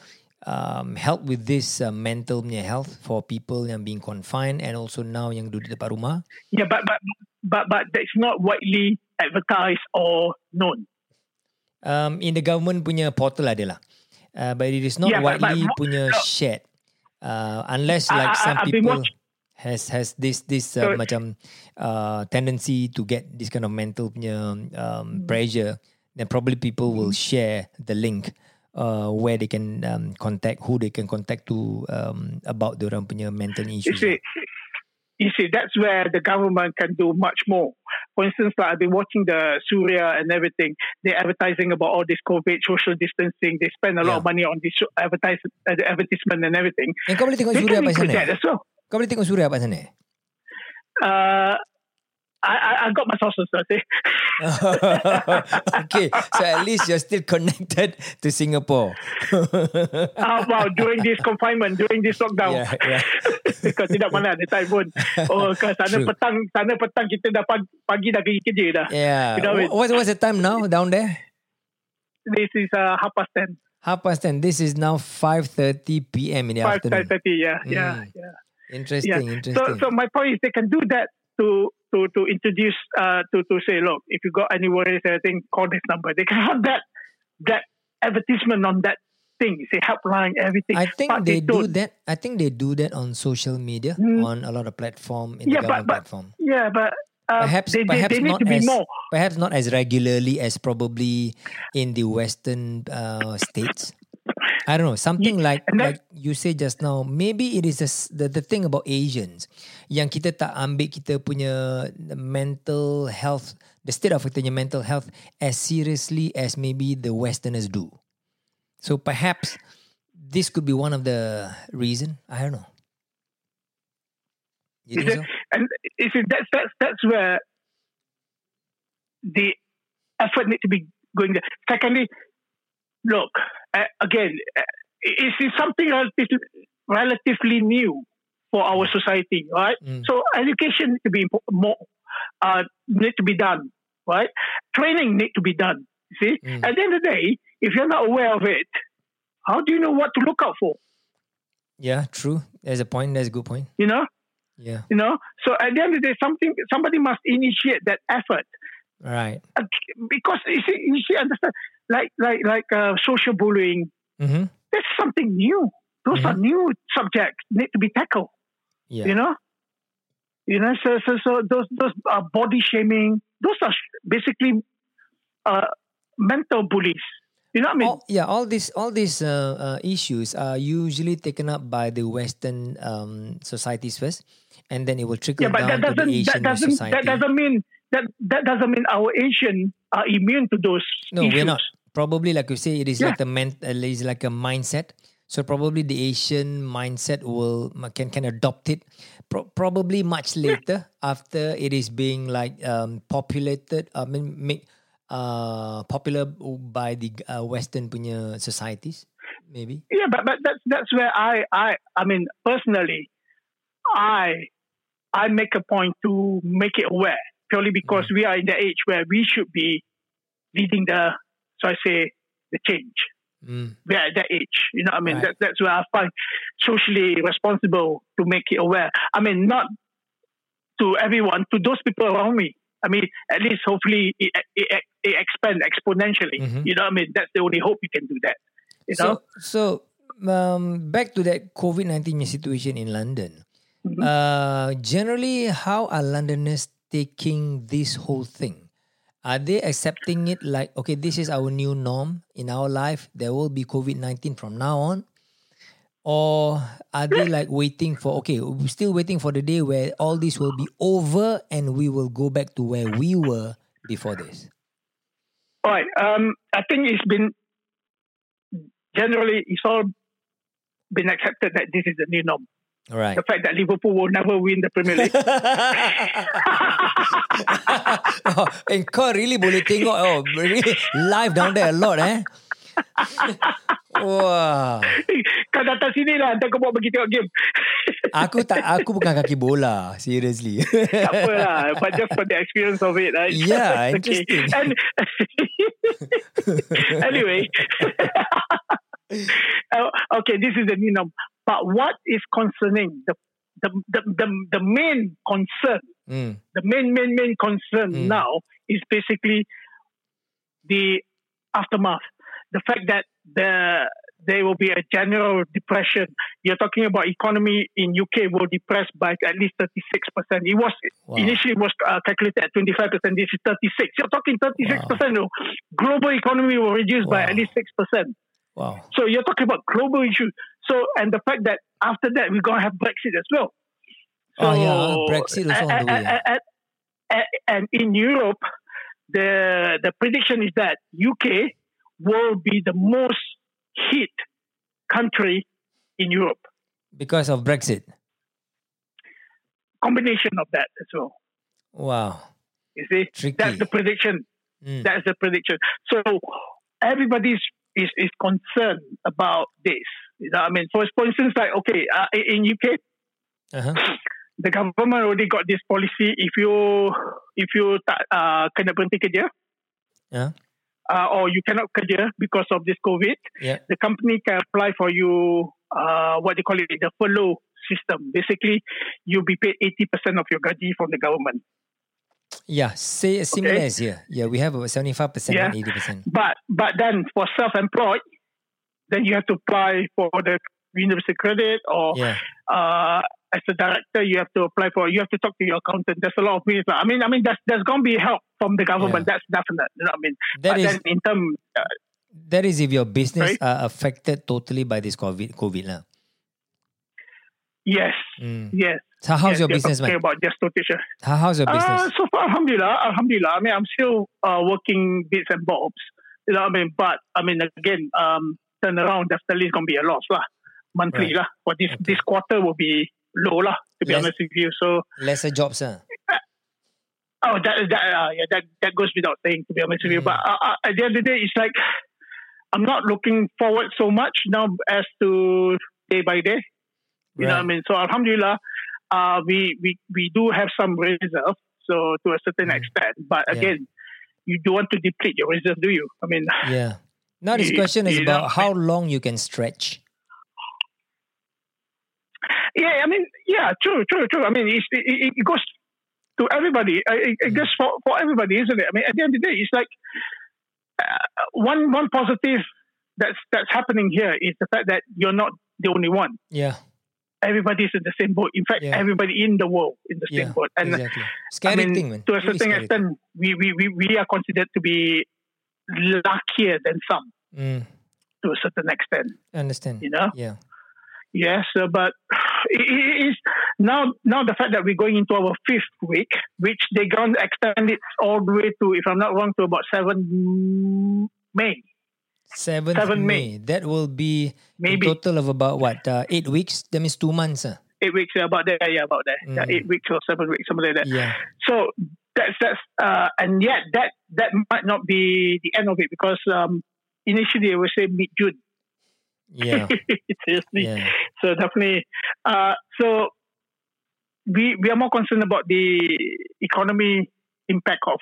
um, help with this uh, mental punya health for people yang being confined and also now yang duduk dekat rumah. Yeah, but but but but that's not widely advertised or known. Um, in the government punya portal ada lah. Uh, but it is not Yeah, but- but widely mo- punya no. shared. Uh, unless I- like I- some I've been people has has this this uh, So- macam uh, tendency to get this kind of mental punya Hmm. um, pressure, then probably people will share the link uh, where they can um, contact who they can contact to um, about orang punya mental You issues. see, you see, that's where the government can do much more. For instance, like I've been watching the Surya and everything. They're advertising about all this COVID, social distancing. They spend a lot of money on this advertise, uh, advertisement and everything. Yang kau boleh tengok sana? that as well. Kau boleh tengok Suria apa sana? Uh, I, I, I got my sources, I say. okay, so at least you're still connected to Singapore. uh, wow, during this confinement, during this lockdown. yeah, yeah. Kau tidak mana ada time pun. Oh, ke sana True. petang, sana petang kita dah pagi, pagi dah pergi kerja dah. Yeah. You know. What, what's the time now down there? This is uh, half past ten, Half past 10. This is now 5.30 p.m. in the five afternoon. thirty. Yeah, yeah, Mm. yeah. Interesting, So, so my point is they can do that to to to introduce uh to to say, look, if you got any worries, anything, call this number. They can have that that advertisement on that thing, say helpline, everything. I think but they do don't. that. I think they do that on social media, Mm. on a lot of platform, in Yeah, the government but- platform. Yeah, but uh, Perhaps, they, they, perhaps they not as more. perhaps not as regularly as probably in the Western uh, states. I don't know something like and that- like you say just now. Maybe it is a the the thing about Asians yang kita tak ambil kita punya mental health, the state of kita punya mental health as seriously as maybe the Westerners do. So perhaps this could be one of the reason. I don't know. You think it- and you see, that's that's that's where the effort need to be going there. Secondly, look uh, again, uh, it is something relatively, relatively new for our society, right? Mm. So education need to be more uh, need to be done, right? Training need to be done. See, Mm. at the end of the day, if you're not aware of it, how do you know what to look out for? Yeah, true. There's a point. There's a good point. You know, Yeah. you know. So at the end of the day, something somebody must initiate that effort. Right. Because you see, you see, understand, like like like uh, social bullying. Mm-hmm. That's something new. Those are new subjects need to be tackled. Yeah. You know, you know. So so so those those uh, body shaming. Those are basically uh, mental bullies. You know what I mean? all, yeah, all these all these uh, uh, issues are usually taken up by the Western um, societies first, and then it will trickle yeah, but down that to the doesn't Asian that doesn't society. that doesn't mean that that doesn't mean our Asian are immune to those no, issues. we're not. Probably, like you say, it is Yeah. like the men, uh, it is like a mindset. So probably the Asian mindset will can can adopt it. Pro- probably much later after it is being like um, populated. I mean, make uh, popular by the uh, Western punya societies. Maybe. Yeah, but but that's that's where I I I mean personally, I I make a point to make it aware purely because we are in the age where we should be leading the so I say the change. Mm. We are at that age, you know. what I mean, Right. that, that's where I find socially responsible to make it aware. I mean, not to everyone, to those people around me. I mean, at least hopefully it, it, it expand exponentially. Mhm. You know what I mean? That's the only hope you can do that. You know? So, so um, back to that COVID nineteen situation in London. Mhm. Uh, generally, how are Londoners taking this whole thing? Are they accepting it like okay, this is our new norm in our life? There will be COVID nineteen from now on, or are they like waiting for okay, we're still waiting for the day where all this will be over and we will go back to where we were before this? All right. Um, I think it's been generally it's all been accepted that this is the new norm. Right. The fact that Liverpool will never win the Premier League. oh, and kau really boleh tengok oh really live down there a lot eh. Wah. kau datang sini lah, nanti kau bawa pergi tengok game. Aku tak aku bukan kaki bola, seriously. tak apa lah, but just for the experience of it. Right? Yeah, Okay. interesting. And anyway, Uh, okay, this is the new norm. But what is concerning the the the the, the main concern Hmm. the main main main concern Mm. now is basically the aftermath. The fact that the there will be a general depression. You're talking about economy in UK will depress by at least 36 percent. It was Wow. initially was uh, calculated at 25 percent. This is 36. You're talking 36 percent. Global economy will reduce by at least six percent. Wow. So you're talking about global issues. So and the fact that after that we're gonna have Brexit as well. Oh, yeah, Brexit also on the way, And, in Europe, the the prediction is that UK will be the most hit country in Europe. Because of Brexit. Combination of that as well. Wow. You see, Tricky. that's the prediction. Hmm. That's the prediction. So everybody's is, is concerned about this. You know, what I mean, for, for instance, like okay, uh, in UK, Uh-huh. the government already got this policy. If you if you tak uh, kena berhenti kerja, Yeah. uh, or you cannot kerja because of this COVID, Yeah. the company can apply for you uh, what they call it the furlough system. Basically, you'll be paid eighty percent of your gaji from the government. Yeah. Say similar as here. Yeah, we have about seventy five percent Yeah. and eighty percent. But but then for self-employed, then you have to apply for the universal credit or Yeah. uh, as a director, you have to apply for. You have to talk to your accountant. There's a lot of ways. lah. I mean, I mean, there's there's going to be help from the government. That's definite. You know what I mean? That but is then in term, uh, that is if your business Right. are affected totally by this COVID COVID lah. yes, Mm. yes. So how's yes, your you're business, talking man? about just notation. How, how's your Uh, business? so far, alhamdulillah, alhamdulillah. I mean, I'm still uh, working bits and bobs. You know what I mean? But I mean, again, um, turn around, definitely it's going to be a loss lah, monthly Right. lah. For this Okay. this quarter will be low lah, to be Yes. honest with you. So Lesser jobs, huh? Oh, that that uh, yeah, that that goes without saying. To be honest with you, Mm. but uh, uh, at the end of the day, it's like I'm not looking forward so much now as to day by day. You know what I mean? So Alhamdulillah, uh, we we we do have some reserve. So to a certain Mm. extent, but Yeah. again, you don't want to deplete your reserve, do you? I mean, Yeah. Now this question is you know, about how long you can stretch. yeah, I mean, yeah, true, true, true. I mean, it's, it, it goes to everybody. It, it Mm. goes for, for everybody, isn't it? I mean, at the end of the day, it's like uh, one one positive that's that's happening here is the fact that you're not the only one. Yeah. Everybody's in the same boat. In fact, Yeah. everybody in the world in the Yeah. same boat. And exactly. Scary I mean, thing, man. to a certain extent, we, we, we, we are considered to be luckier than some. Mm, to a certain extent. I understand. You know. Yeah. Yes, uh, but it is now now the fact that we're going into our fifth week, which they're going to extend it all the way to, if I'm not wrong, to about seven May, 7th Seven May. That will be maybe a total of about what? Uh, eight weeks? That means two months. Huh? eight weeks. uh, About there, yeah, about there, yeah, Mm. eight weeks or seven weeks, something like that. Yeah. So that's that's uh, and yet that that might not be the end of it because um, initially I would say mid June. Yeah. Seriously. yeah. So definitely, uh, so we we are more concerned about the economy impact of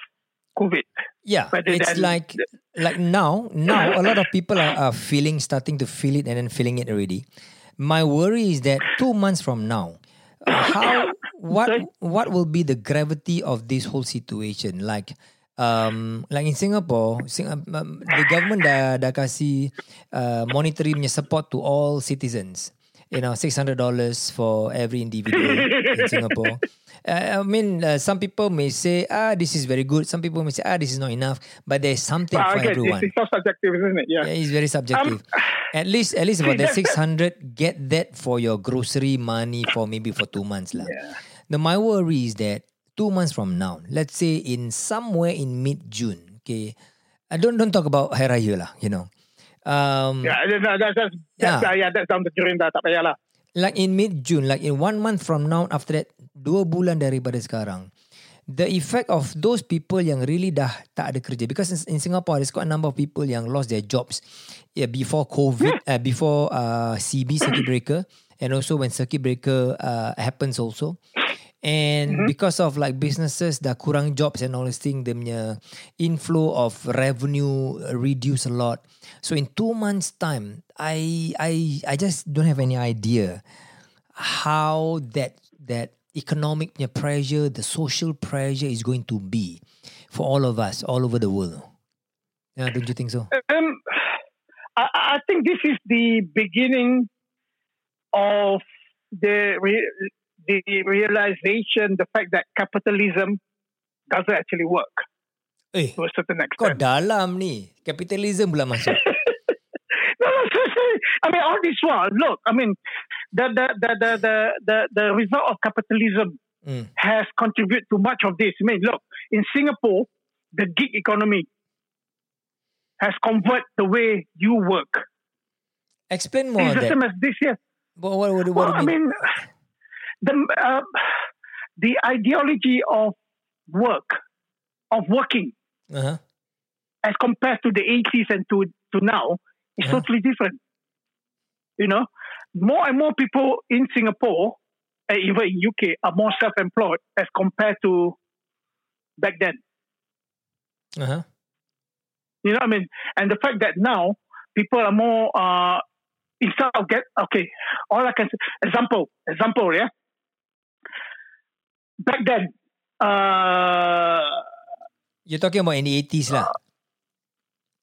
COVID. Yeah. Rather It's than like like now, now a lot of people are, are feeling, starting to feel it and then feeling it already. My worry is that two months from now, uh, how what Sorry? what will be the gravity of this whole situation? Like, um, like in Singapore, Sing- um, um, the government dah dah kasih uh, monetary punya support to all citizens. You know, six hundred dollars for every individual in Singapore. Uh, I mean, uh, some people may say, ah, this is very good. Some people may say, ah, this is not enough. But there's something But for again, everyone. it's, it's so subjective, isn't it? Yeah. Yeah, it's very subjective. at least, at least about that that's- six hundred. Get that for your grocery money for maybe for two months lah. Yeah. The my worry is that two months from now, let's say in somewhere in mid June, okay, I don't don't talk about Hari Raya lah, you know. Um, Yeah, no, that's, that's, that's, Yeah. uh, yeah, that's down the during dah, tak payah lah. like in mid June, like in one month from now, after that, dua bulan daripada sekarang, the effect of those people yang really dah tak ada kerja because in, in Singapore there's quite a number of people yang lost their jobs yeah, before COVID, uh, before uh, CB circuit breaker, and also when circuit breaker uh, happens also. And because of like businesses dah kurang jobs and all this thing, the punya inflow of revenue reduce a lot. So in two months time, I I I just don't have any idea how that that economic pressure, the social pressure is going to be for all of us all over the world. Yeah, don't you think so? Um, I, I think this is the beginning of the re- the realization, the fact that capitalism doesn't actually work Eh, to a certain kau extent. dalam ni. Capitalism pula masuk. no, no, seriously. I mean, all this while, look. I mean, the the the the the the, the result of capitalism Mm. has contributed to much of this. I mean, look, in Singapore, the gig economy has converted the way you work. Explain more it's the that. same as this year. What, what, what, what Well, do you mean? mean, the uh, the ideology of work, of working, Uh-huh. as compared to the 80s and to to now, is Yeah. totally different. You know, more and more people in Singapore, and even in UK, are more self-employed as compared to back then. Uh-huh. You know what I mean? And the fact that now people are more uh instead of get okay, all I can say example, example, yeah. Back then, uh You're talking about in the 80s lah.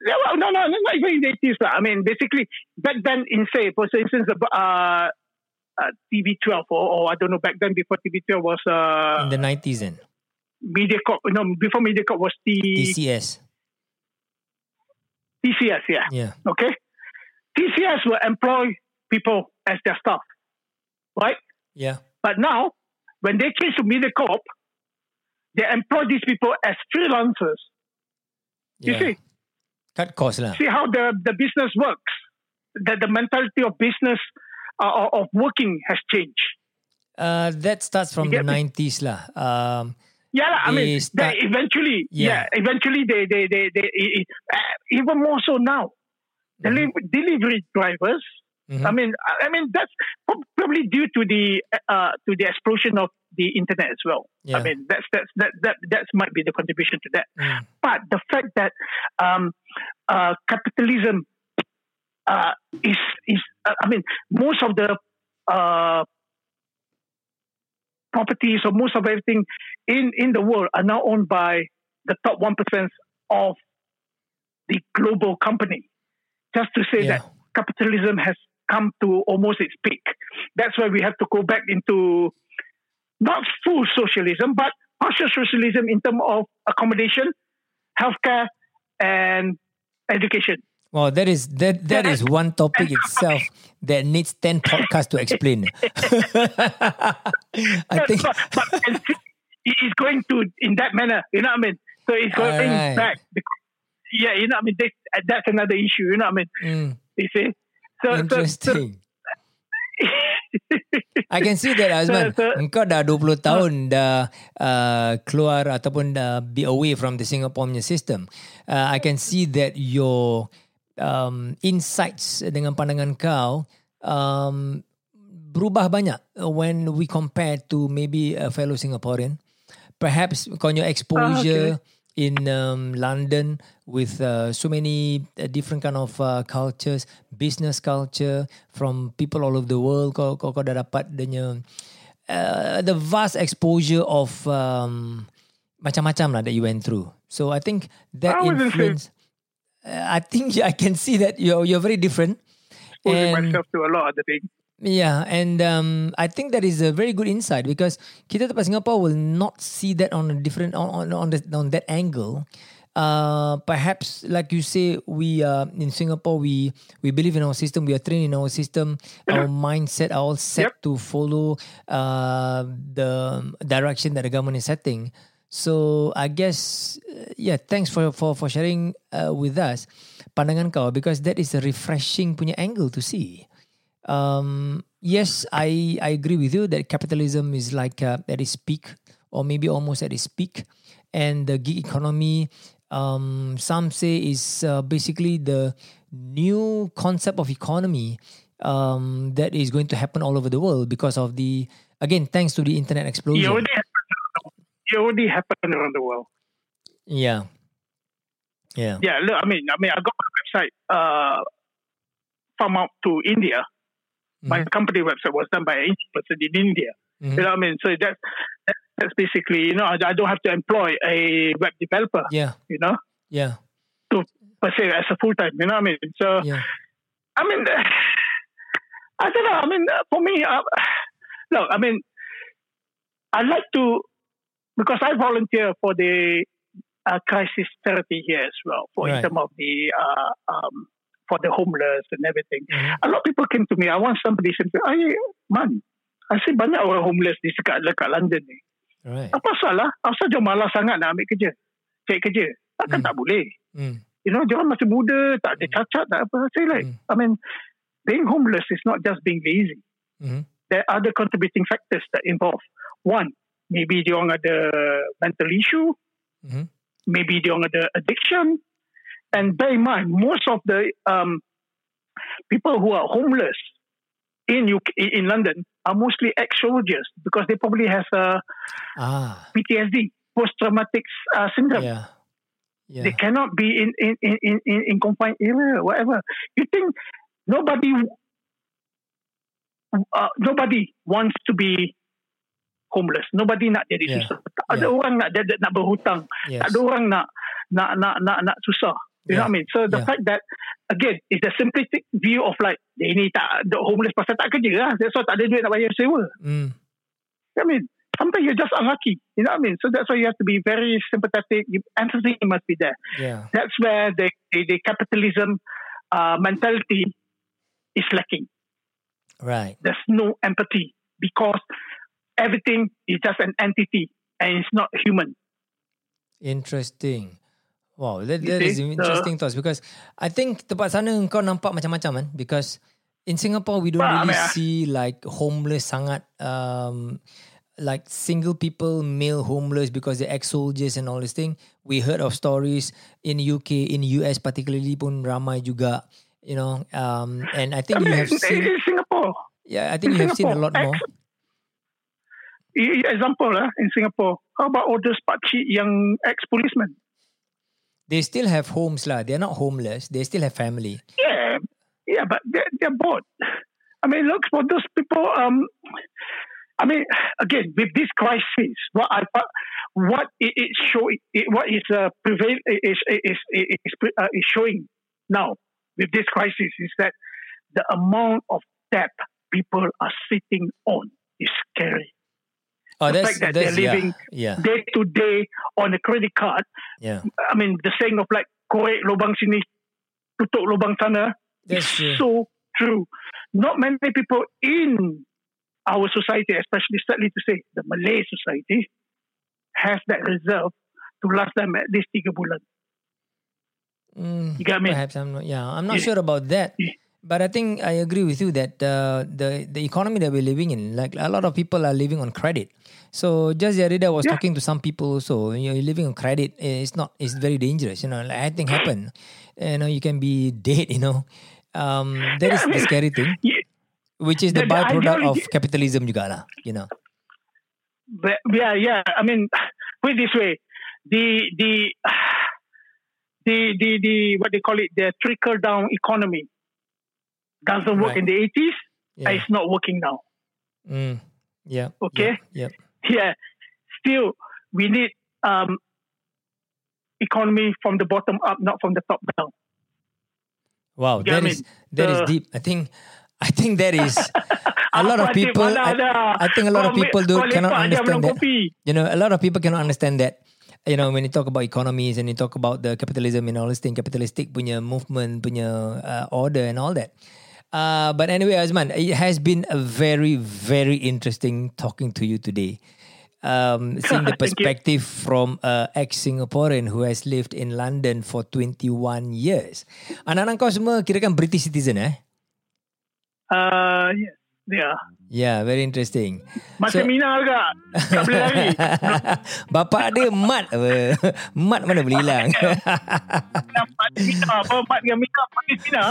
yeah, well, no, no, no, not even in the eighties. I mean, basically, back then, in say, for instance, uh, uh, TV12 or, or I don't know, back then before TV12 was uh, in the 90s then. MediaCorp. No, before MediaCorp was T- TCS. TCS. Yeah, Yeah. okay. TCS will employ people as their staff, right? Yeah. But now, when they came to MediaCorp, they employ these people as freelancers. You yeah. see, Cut cost lah. see how the, the business works. that the mentality of business uh, of working has changed. Uh, that starts from the me? nineties lah. Um, Yeah, I mean, start- they eventually, Yeah. yeah. eventually they, they, they, they, eh, eh, even more so now. Deli- Delivery drivers. Mhm. I mean, I I mean that's probably due to the uh, to the explosion of the internet as well. Yeah. I mean, that's that's that that that might be the contribution to that. Mm. But the fact that um, uh, capitalism uh, is is uh, I mean most of the uh, properties or most of everything in in the world are now owned by the top one percent of the global company. Just to say Yeah. that capitalism has come to almost its peak. That's why we have to go back into not full socialism, but partial socialism in terms of accommodation, healthcare, and education. Well, that is that that is one topic itself that needs ten podcasts to explain. I think. but, but it is going to in that manner. You know what I mean? So it's going Alright. back. Because, yeah, you know what I mean. That, that's another issue. You know what I mean? Mm, You see. So, so, so interesting. I can see that Azman. So- so- Engkau dah 20 tahun dah uh, keluar ataupun dah be away from the Singapore punya system. Uh, I can see that your um, insights dengan pandangan kau um, berubah banyak when we compare to maybe a fellow Singaporean. Perhaps kau your exposure in um, London with uh, so many uh, different kind of uh, cultures, business culture from people all over the world. Kau kau, kau dah dapat denya uh, the vast exposure of um, macam-macam lah that you went through. So I think that I influence. Uh, I think I can see that you're you're very different. exposing myself to a lot of other things. Yeah, and um, I think that is a very good insight because kita tempat Singapore will not see that on a different on on on, the, on that angle. Uh, perhaps like you say, we uh, in Singapore we we believe in our system. We are trained in our system. Our mindset are all set Yep. to follow uh, the direction that the government is setting. So I guess uh, yeah, thanks for for for sharing uh, with us pandangan kau because that is a refreshing punya angle to see. Um, yes, I I agree with you that capitalism is like uh, at its peak, or maybe almost at its peak, and the gig economy. Um, some say is uh, basically the new concept of economy um, that is going to happen all over the world because of the again thanks to the internet It explosion. already happened. It already happened around the world. Yeah, yeah, Yeah, look, I mean, I mean, I got my website uh, from out to India. My Mhm. company website was done by 80 percent in India. Mhm. You know what I mean? So that's that's basically, you know, I, I don't have to employ a web developer. yeah, You know, yeah, To per se as a full time. You know what I mean? So yeah. I mean, I don't know. I mean, for me, uh, look, I mean, I like to because I volunteer for the uh, crisis therapy here as well, for Right. in terms of the uh, um, for the homeless and everything. Mhm. A lot of people came to me. I want somebody to say, "Ay, man, I say banyak orang homeless di dekat dekat London ni. Right. Apa salah? Asal dia malas sangat nak ambil kerja, cari kerja. Takkan Hmm. tak boleh. Mm. You know, dia masih muda, tak ada cacat, tak apa. Saya like, Hmm. I mean, being homeless is not just being lazy. Mhm. There are other contributing factors that involve. One, maybe dia orang ada mental issue, Mhm. maybe dia orang ada addiction. And bear in mind, most of the um, people who are homeless in UK, in London are mostly ex-soldiers because they probably have a Ah, PTSD, post-traumatic uh, syndrome. yeah, yeah. They cannot be in in in in, in, in confined area, whatever. You think nobody uh, nobody wants to be homeless. Nobody nak jadi Yeah. susah. Tak ada orang nak jadi nak berhutang. Yes. Tak ada orang nak nak nak nak nak susah. You know what I mean? So the Yeah. fact that again it's the simplistic view of like dia ni tak the homeless pasal tak kerja lah. That's why tak ada duit nak bayar sewa. Mm. I mean, sometimes you're just unlucky. You know what I mean? So that's why you have to be very sympathetic. Empathy must be there. Yeah. That's where the the, the capitalism uh, mentality is lacking. Right. There's no empathy because everything is just an entity and it's not human. Interesting. Wow, that, that is interesting thoughts because I think tempat sana kau nampak macam-macam kan because in Singapore we don't really meh. see like homeless sangat um like single people male homeless because they're ex-soldiers and all this thing. We heard of stories in UK, in US particularly pun ramai juga, you know. Um and I think I you have seen in Singapore, yeah, I think in you have seen a Singapore, lot more. ex- i- i- example lah in Singapore. How about all those pakcik yang ex-policemen? They still have homes lah. They're not homeless. They still have family. Yeah, yeah, but they're, they're bored. I mean, look for those people. Um, I mean, again, with this crisis, what I what it showing, it, what is uh, prevail is is is, uh, is showing now with this crisis is that the amount of debt people are sitting on is scary. Oh, The fact that they're living Day to day on a credit card. yeah. I mean, the saying of like korek lubang sini, tutup lubang sana. is so true. Not many people in our society, especially sadly to say, the Malay society, has that reserve to last them at least tiga bulan. Mm, You got me? Perhaps I'm not. Yeah, I'm not Yeah. sure about that. Yeah. But I think I agree with you that uh, the the economy that we're living in, like a lot of people are living on credit. So just the other day, I was Yeah. talking to some people. So you know, you're living on credit. It's not. It's very dangerous. You know, like anything happen. You know, you can be dead. You know, um, that is the scary thing, which is the, the- byproduct of capitalism juga lah. You know. but yeah, yeah. I mean, put it this way: the the the the, the what they call it, the trickle down economy doesn't work Right. in the eighties. Yeah. It's not working now. Mm, yeah. Okay. yeah. yep. yeah, still we need um, economy from the bottom up, not from the top down. Wow, Yeah, that I is mean, that is the- deep. I think I think that is a lot of people. I. I think a lot of people do cannot understand that. You know, a lot of people cannot understand that. You know, when you talk about economies and you talk about the capitalism and all this thing, capitalistic punya movement, punya uh, order and all that. Uh, but anyway, Azman, it has been a very, very interesting talking to you today. Um, seeing the perspective from a ex-Singaporean who has lived in London for 21 years. Anak-anak kau semua kira kan British citizen eh? Uh, yes, yeah. Yeah, very interesting. Macam So- Mina agak. Tak boleh lari. Bapak dia mat apa? Mat mana boleh hilang? Mat Mina. Apa Mat dengan Mina? Panggil Mina.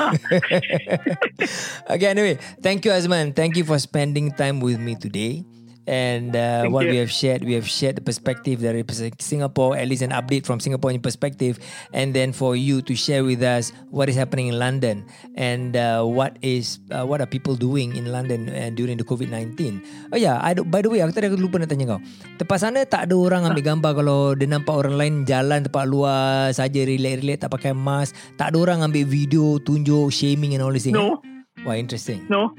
okay, anyway, thank you Azman. Thank you for spending time with me today. And uh, what we have shared, we have shared the perspective that represents Singapore, at least an update from Singaporean perspective, and then for you to share with us what is happening in London and uh, what is uh, what are people doing in London uh, during the COVID 19. Oh yeah, by the way, aku tadi aku lupa nak tanya kau. Tempat sana tak ada orang ambil gambar kalau dia nampak orang lain jalan tempat luar saja relax-relax tak pakai mask, tak ada orang ambil video tunjuk shaming and all this thing. No. Wah, interesting. No.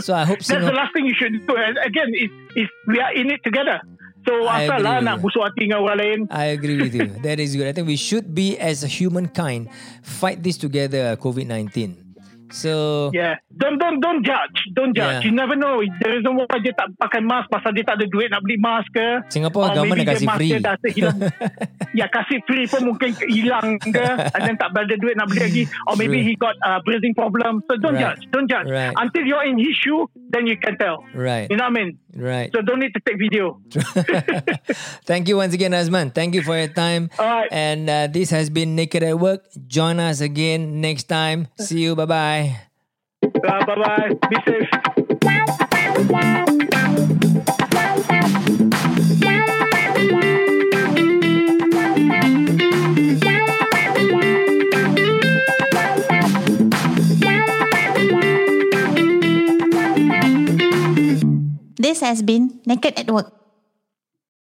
So I hope That's the last thing you should do. Again, is is we are in it together. So asal lah nak busuk hati dengan orang lain. I agree with you. That is good. I think we should be as a humankind fight this together. COVID nineteen. So Yeah. Don't don't don't judge. Don't judge. Yeah. You never know. The reason why dia tak pakai mask pasal dia tak ada duit nak beli mask ke. Singapore maybe dah kasih free. dah terhilang. ya kasih free pun mungkin hilang ke. And then tak ada duit nak beli lagi. Or maybe True. he got uh, breathing problem. So don't Right. judge. Don't judge. Right. Until you're in his shoe, then you can tell. right, You know what I mean? right. So don't need to take video. Thank you once again, Azman. Thank you for your time. Alright. And uh, this has been Naked at Work. Join us again next time. See you. Bye bye. Uh, bye bye. Be safe. This has been Naked at Work.